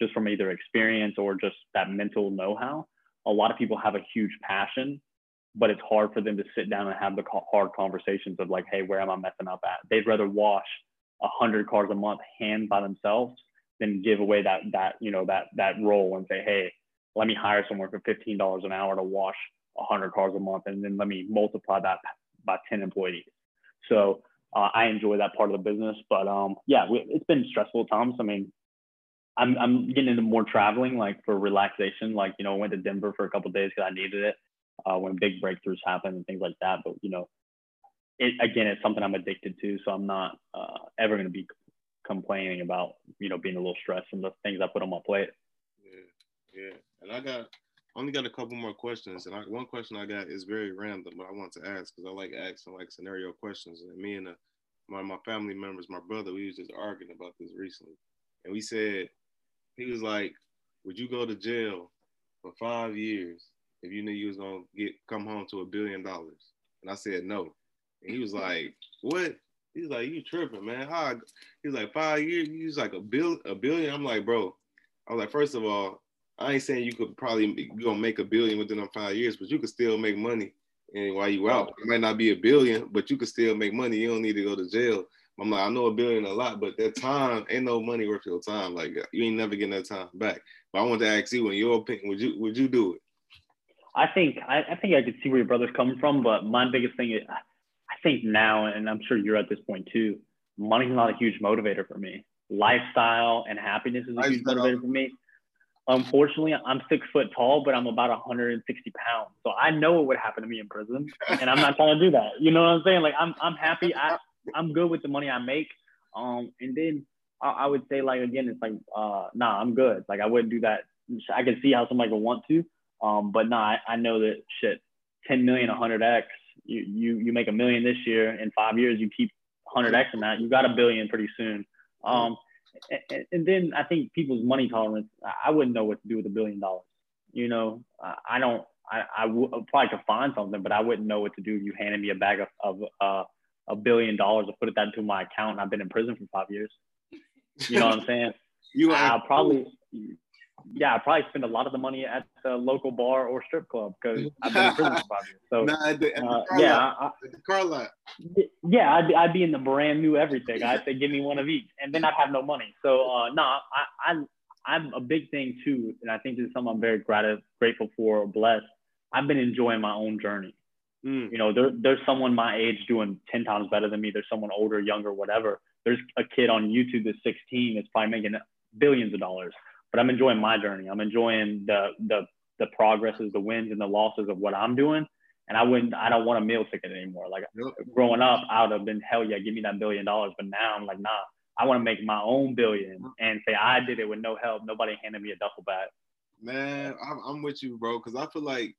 just from either experience or just that mental know-how. A lot of people have a huge passion, but it's hard for them to sit down and have the hard conversations of like, hey, where am I messing up at? They'd rather wash a hundred cars a month hand by themselves than give away that that you know that that role and say, hey, let me hire someone for fifteen dollars an hour to wash a hundred cars a month, and then let me multiply that by ten employees. So uh, I enjoy that part of the business. But um, yeah, we, it's been stressful times. I mean, I'm I'm getting into more traveling, like for relaxation. Like you know, I went to Denver for a couple days because I needed it uh, when big breakthroughs happen and things like that. But you know, it again, it's something I'm addicted to, so I'm not uh, ever going to be complaining about you know being a little stressed and the things I put on my plate. Yeah, yeah, and I got only got a couple more questions, and I, one question I got is very random, but I want to ask because I like asking like scenario questions. And me and a, uh, my my family members, my brother, we was just arguing about this recently, and we said he was like, "Would you go to jail for five years if you knew you was gonna get come home to a billion dollars?" And I said no, and he was like, "What?" He's like, "You tripping, man? How?" He's like, five years. He's like a bill a billion. I'm like, bro. I was like, first of all, I ain't saying you could probably you gonna make a billion within them five years, but you could still make money. And while you out, it might not be a billion, but you could still make money. You don't need to go to jail. I'm like, I know a billion a lot, but that time ain't no money worth your time. Like you ain't never getting that time back. But I want to ask you, in your opinion, would you would you do it? I think I, I think I could see where your brother's coming from, but my biggest thing is I think now, and I'm sure you're at this point too, money's not a huge motivator for me. Lifestyle and happiness is a huge motivator for me. Unfortunately, I'm six foot tall, but I'm about 160 pounds. So I know what would happen to me in prison, and I'm not trying to do that. You know what I'm saying? Like I'm I'm happy. I I'm good with the money I make. Um, and then I, I would say like again, it's like uh, nah, I'm good. Like I wouldn't do that. I can see how somebody would want to, um, but nah, I, I know that shit. 10 million, 100x. You you you make a million this year. In five years, you keep 100x in that. You got a billion pretty soon. Um, and, and then I think people's money tolerance, I wouldn't know what to do with a billion dollars. You know, I don't, I, I would probably could find something, but I wouldn't know what to do if you handed me a bag of, of uh, a billion dollars to put it that into my account and I've been in prison for five years. You know what I'm saying? [laughs] you I'll probably, yeah, I probably spend a lot of the money at the local bar or strip club because [laughs] I've been in prison for five years. So nah, the, uh, yeah, I, the car lot. Yeah, I'd, I'd be in the brand new everything. I'd say give me one of each, and then I'd have no money. So uh, no, nah, I, I I'm a big thing too, and I think this is something I'm very grat- grateful for, or blessed. I've been enjoying my own journey. Mm. You know, there, there's someone my age doing 10 times better than me. There's someone older, younger, whatever. There's a kid on YouTube that's 16 that's probably making billions of dollars but I'm enjoying my journey. I'm enjoying the the the progresses, the wins and the losses of what I'm doing. And I wouldn't, I don't want a meal ticket anymore. Like yep. growing up, I would have been hell yeah, give me that billion dollars. But now I'm like, nah, I want to make my own billion and say I did it with no help. Nobody handed me a duffel bag. Man, I'm, I'm with you, bro. Cause I feel like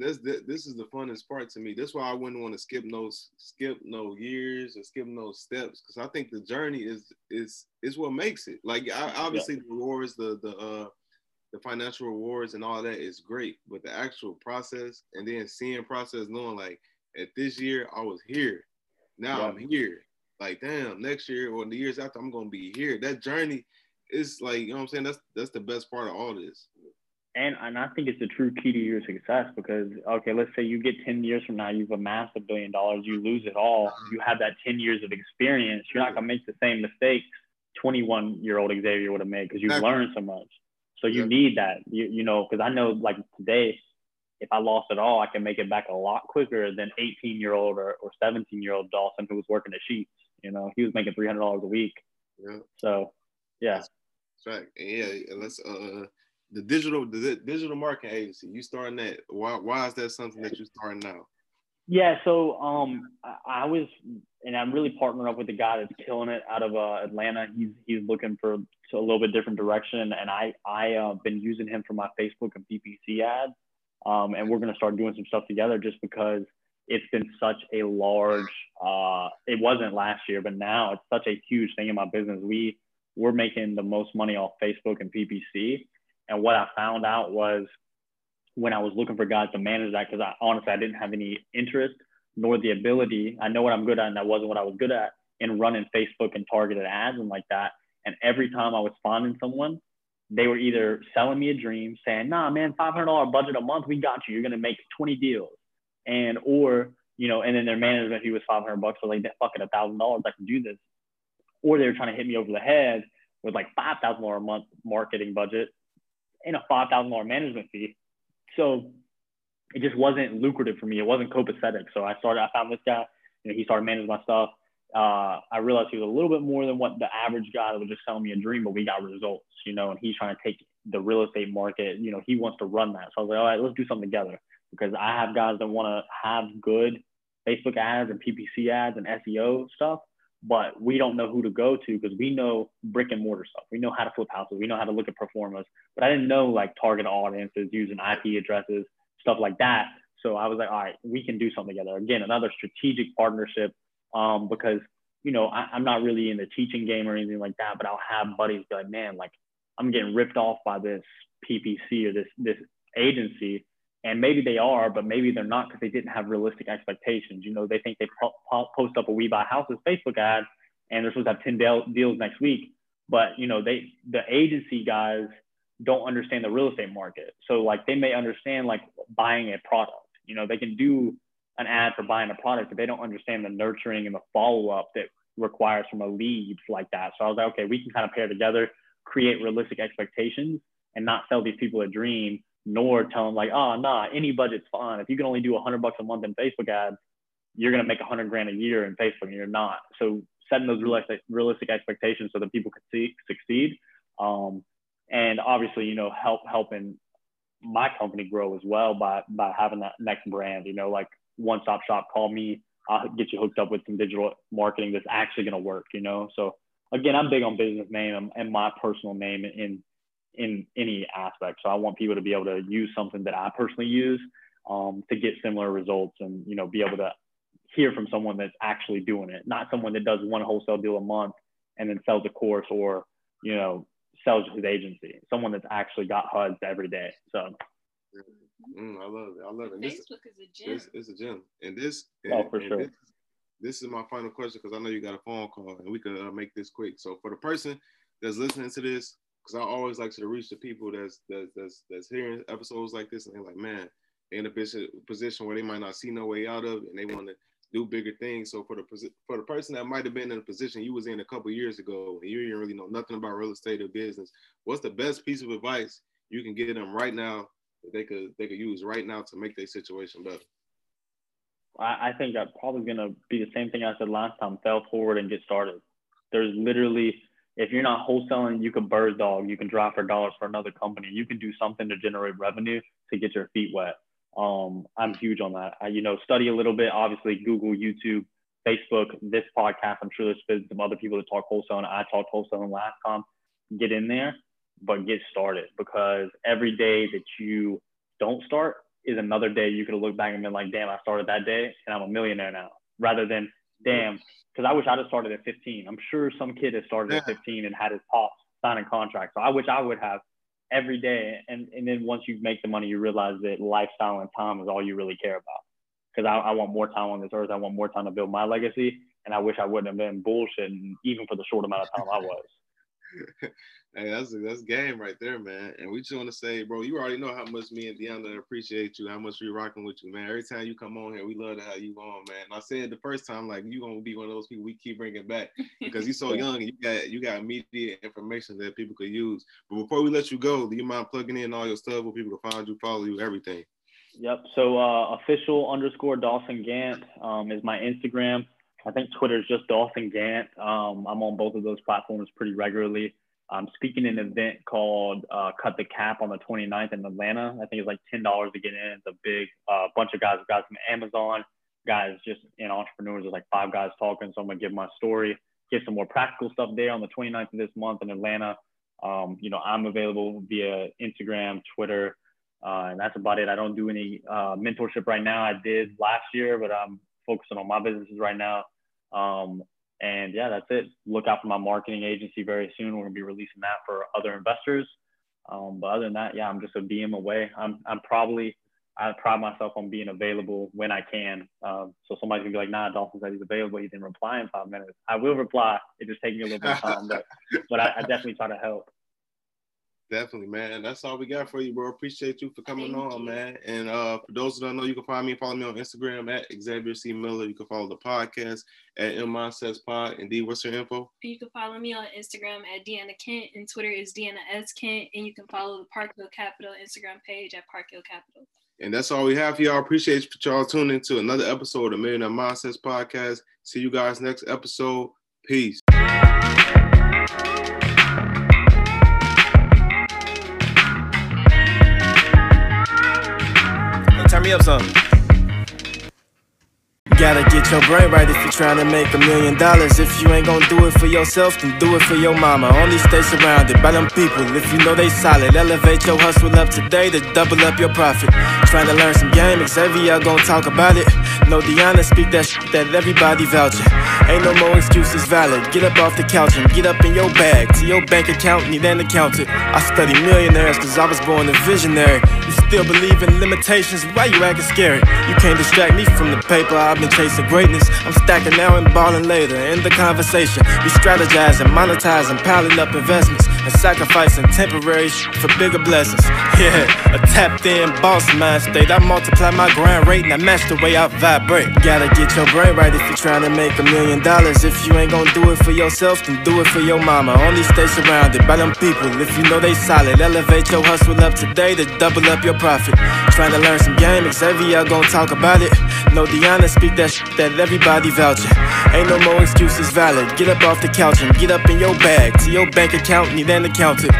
this this is the funnest part to me. That's why I wouldn't want to skip no skip no years or skip no steps because I think the journey is is is what makes it. Like I, obviously yeah. the rewards, the the uh the financial rewards and all that is great, but the actual process and then seeing process, knowing like at this year I was here, now yeah. I'm here. Like damn, next year or the years after I'm gonna be here. That journey is like you know what I'm saying. That's that's the best part of all this. And and I think it's the true key to your success because okay, let's say you get 10 years from now, you've amassed a billion dollars, you lose it all, you have that 10 years of experience. You're not gonna make the same mistakes 21 year old Xavier would have made because you've exactly. learned so much. So you need that, you, you know, because I know like today, if I lost it all, I can make it back a lot quicker than 18 year old or, or 17 year old Dawson who was working at Sheetz. You know, he was making $300 a week. Yeah. So, yeah. That's right. Yeah. Let's, uh, the digital, the digital marketing agency, you starting that. Why, why is that something that you're starting now? Yeah. So, um, I, was and I'm really partnering up with a guy that's killing it out of uh, Atlanta. He's he's looking for a little bit different direction, and I I uh, been using him for my Facebook and PPC ads, um, and we're gonna start doing some stuff together just because it's been such a large. Uh, it wasn't last year, but now it's such a huge thing in my business. We we're making the most money off Facebook and PPC, and what I found out was when I was looking for guys to manage that because I honestly I didn't have any interest nor the ability. I know what I'm good at, and that wasn't what I was good at in running Facebook and targeted ads and like that. And every time I was finding someone, they were either selling me a dream, saying, "Nah, man, five hundred dollar budget a month, we got you. You're gonna make twenty deals," and or you know, and then their management fee was five hundred bucks, so like, "Fuck it, thousand dollars, I can do this." Or they were trying to hit me over the head with like five thousand dollar a month marketing budget and a five thousand dollar management fee. So it just wasn't lucrative for me. It wasn't copacetic. So I started, I found this guy, you know, he started managing my stuff. Uh, I realized he was a little bit more than what the average guy that was just selling me a dream, but we got results, you know, and he's trying to take the real estate market, you know, he wants to run that. So I was like, all right, let's do something together because I have guys that want to have good Facebook ads and PPC ads and SEO stuff, but we don't know who to go to because we know brick and mortar stuff. We know how to flip houses. We know how to look at performance, but I didn't know like target audiences using IP addresses stuff like that. So I was like, all right, we can do something together. Again, another strategic partnership um, because, you know, I, am not really in the teaching game or anything like that, but I'll have buddies be like, man, like I'm getting ripped off by this PPC or this, this agency. And maybe they are, but maybe they're not because they didn't have realistic expectations. You know, they think they po- po- post up a We Buy Houses Facebook ad and they're supposed to have 10 deals next week. But, you know, they, the agency guys, don't understand the real estate market. So like they may understand like buying a product. You know, they can do an ad for buying a product, but they don't understand the nurturing and the follow up that requires from a lead like that. So I was like, okay, we can kind of pair together, create realistic expectations, and not sell these people a dream, nor tell them like, oh, nah, any budget's fine. If you can only do hundred bucks a month in Facebook ads, you're gonna make hundred grand a year in Facebook, and you're not. So setting those realistic realistic expectations so that people can see succeed. Um, and obviously, you know, help helping my company grow as well by by having that next brand. You know, like one stop shop. Call me. I'll get you hooked up with some digital marketing that's actually going to work. You know, so again, I'm big on business name and my personal name in in any aspect. So I want people to be able to use something that I personally use um, to get similar results, and you know, be able to hear from someone that's actually doing it, not someone that does one wholesale deal a month and then sells a course or you know sells his agency, someone that's actually got HUDs every day. So. Mm, I love it. I love it. Facebook this, is a gym. This, it's a gym, and this. Oh, and, oh, for sure. This, this, is my final question because I know you got a phone call, and we could uh, make this quick. So for the person that's listening to this, because I always like to reach the people that's that's that's, hearing episodes like this, and they're like, man, they're in a position where they might not see no way out of, and they want to do bigger things. So for the for the person that might have been in a position you was in a couple years ago and you didn't really know nothing about real estate or business, what's the best piece of advice you can give them right now that they could they could use right now to make their situation better? I, I think that's probably gonna be the same thing I said last time. fell forward and get started. There's literally if you're not wholesaling, you can bird dog, you can drive for dollars for another company. You can do something to generate revenue to get your feet wet. Um, I'm huge on that. I, you know, study a little bit, obviously Google, YouTube, Facebook, this podcast. I'm sure there's been some other people that talk wholesaling. I talked wholesaling last time. Get in there, but get started because every day that you don't start is another day you could looked back and been like, damn, I started that day and I'm a millionaire now, rather than damn, because I wish I'd have started at 15. I'm sure some kid has started yeah. at 15 and had his pops signing contracts. So I wish I would have every day. And and then once you make the money, you realize that lifestyle and time is all you really care about. Because I, I want more time on this earth. I want more time to build my legacy. And I wish I wouldn't have been bullshitting even for the short amount of time I [laughs] was. Hey, that's that's game right there, man. And we just want to say, bro, you already know how much me and Deanna appreciate you, how much we rocking with you, man. Every time you come on here, we love to have you on, man. And I said the first time, like you gonna be one of those people we keep bringing back [laughs] because you're so young and you got you got immediate information that people could use. But before we let you go, do you mind plugging in all your stuff where people can find you, follow you, everything? Yep. So uh, official underscore Dawson Gant um, is my Instagram. I think Twitter is just Dawson Gant. Um, I'm on both of those platforms pretty regularly. I'm speaking in an event called uh, Cut the Cap on the 29th in Atlanta. I think it's like $10 to get in. It's a big uh, bunch of guys, guys from Amazon, guys just in entrepreneurs. There's like five guys talking. So I'm going to give my story, get some more practical stuff there on the 29th of this month in Atlanta. Um, you know, I'm available via Instagram, Twitter, uh, and that's about it. I don't do any uh, mentorship right now. I did last year, but I'm focusing on my businesses right now. Um, and yeah, that's it. Look out for my marketing agency very soon. We're gonna be releasing that for other investors. Um, but other than that, yeah, I'm just a DM away. I'm I'm probably I pride myself on being available when I can. Um, so somebody's gonna be like, "Nah, Dolphin said he's available. He didn't reply in five minutes." I will reply. It just takes me a little bit of time, but but I, I definitely try to help. Definitely, man. That's all we got for you, bro. Appreciate you for coming Thank on, you. man. And uh, for those who don't know, you can find me, and follow me on Instagram at Xavier C. Miller. You can follow the podcast at M Says Pod. And D, what's your info? You can follow me on Instagram at Deanna Kent, and Twitter is Deanna S. Kent. And you can follow the Parkville Capital Instagram page at Parkville Capital. And that's all we have for y'all. Appreciate y'all tuning into another episode of the Millionaire Mindsets Podcast. See you guys next episode. Peace. Turn me up some. Gotta get your brain right if you're trying to make a million dollars. If you ain't gonna do it for yourself, then do it for your mama. Only stay surrounded by them people if you know they solid. Elevate your hustle up today to double up your profit. Trying to learn some game, Xavier gonna talk about it. No Deanna speak that shit that everybody vouching. Ain't no more excuses valid. Get up off the couch and get up in your bag. To your bank account, need an accountant. I study millionaires cause I was born a visionary. You still believe in limitations, why you acting scary? You can't distract me from the paper, I've been chasing greatness. I'm stacking now and balling later. In the conversation, we strategizing, monetizing, piling up investments, and sacrificing temporary for bigger blessings. Yeah, a tapped in boss mind state. I multiply my grind rate and I match the way I vibrate. Gotta get your brain right if you're trying to make a million dollars. If you ain't gonna do it for yourself, then do it for your mama. Only stay surrounded by them people if you know they solid. Elevate your hustle up today to double up your profit. Trying to learn some game, Xavier gonna talk about it. No Deanna speak that shit that everybody vouching. Ain't no more excuses valid. Get up off the couch and get up in your bag. To your bank account, need an accountant.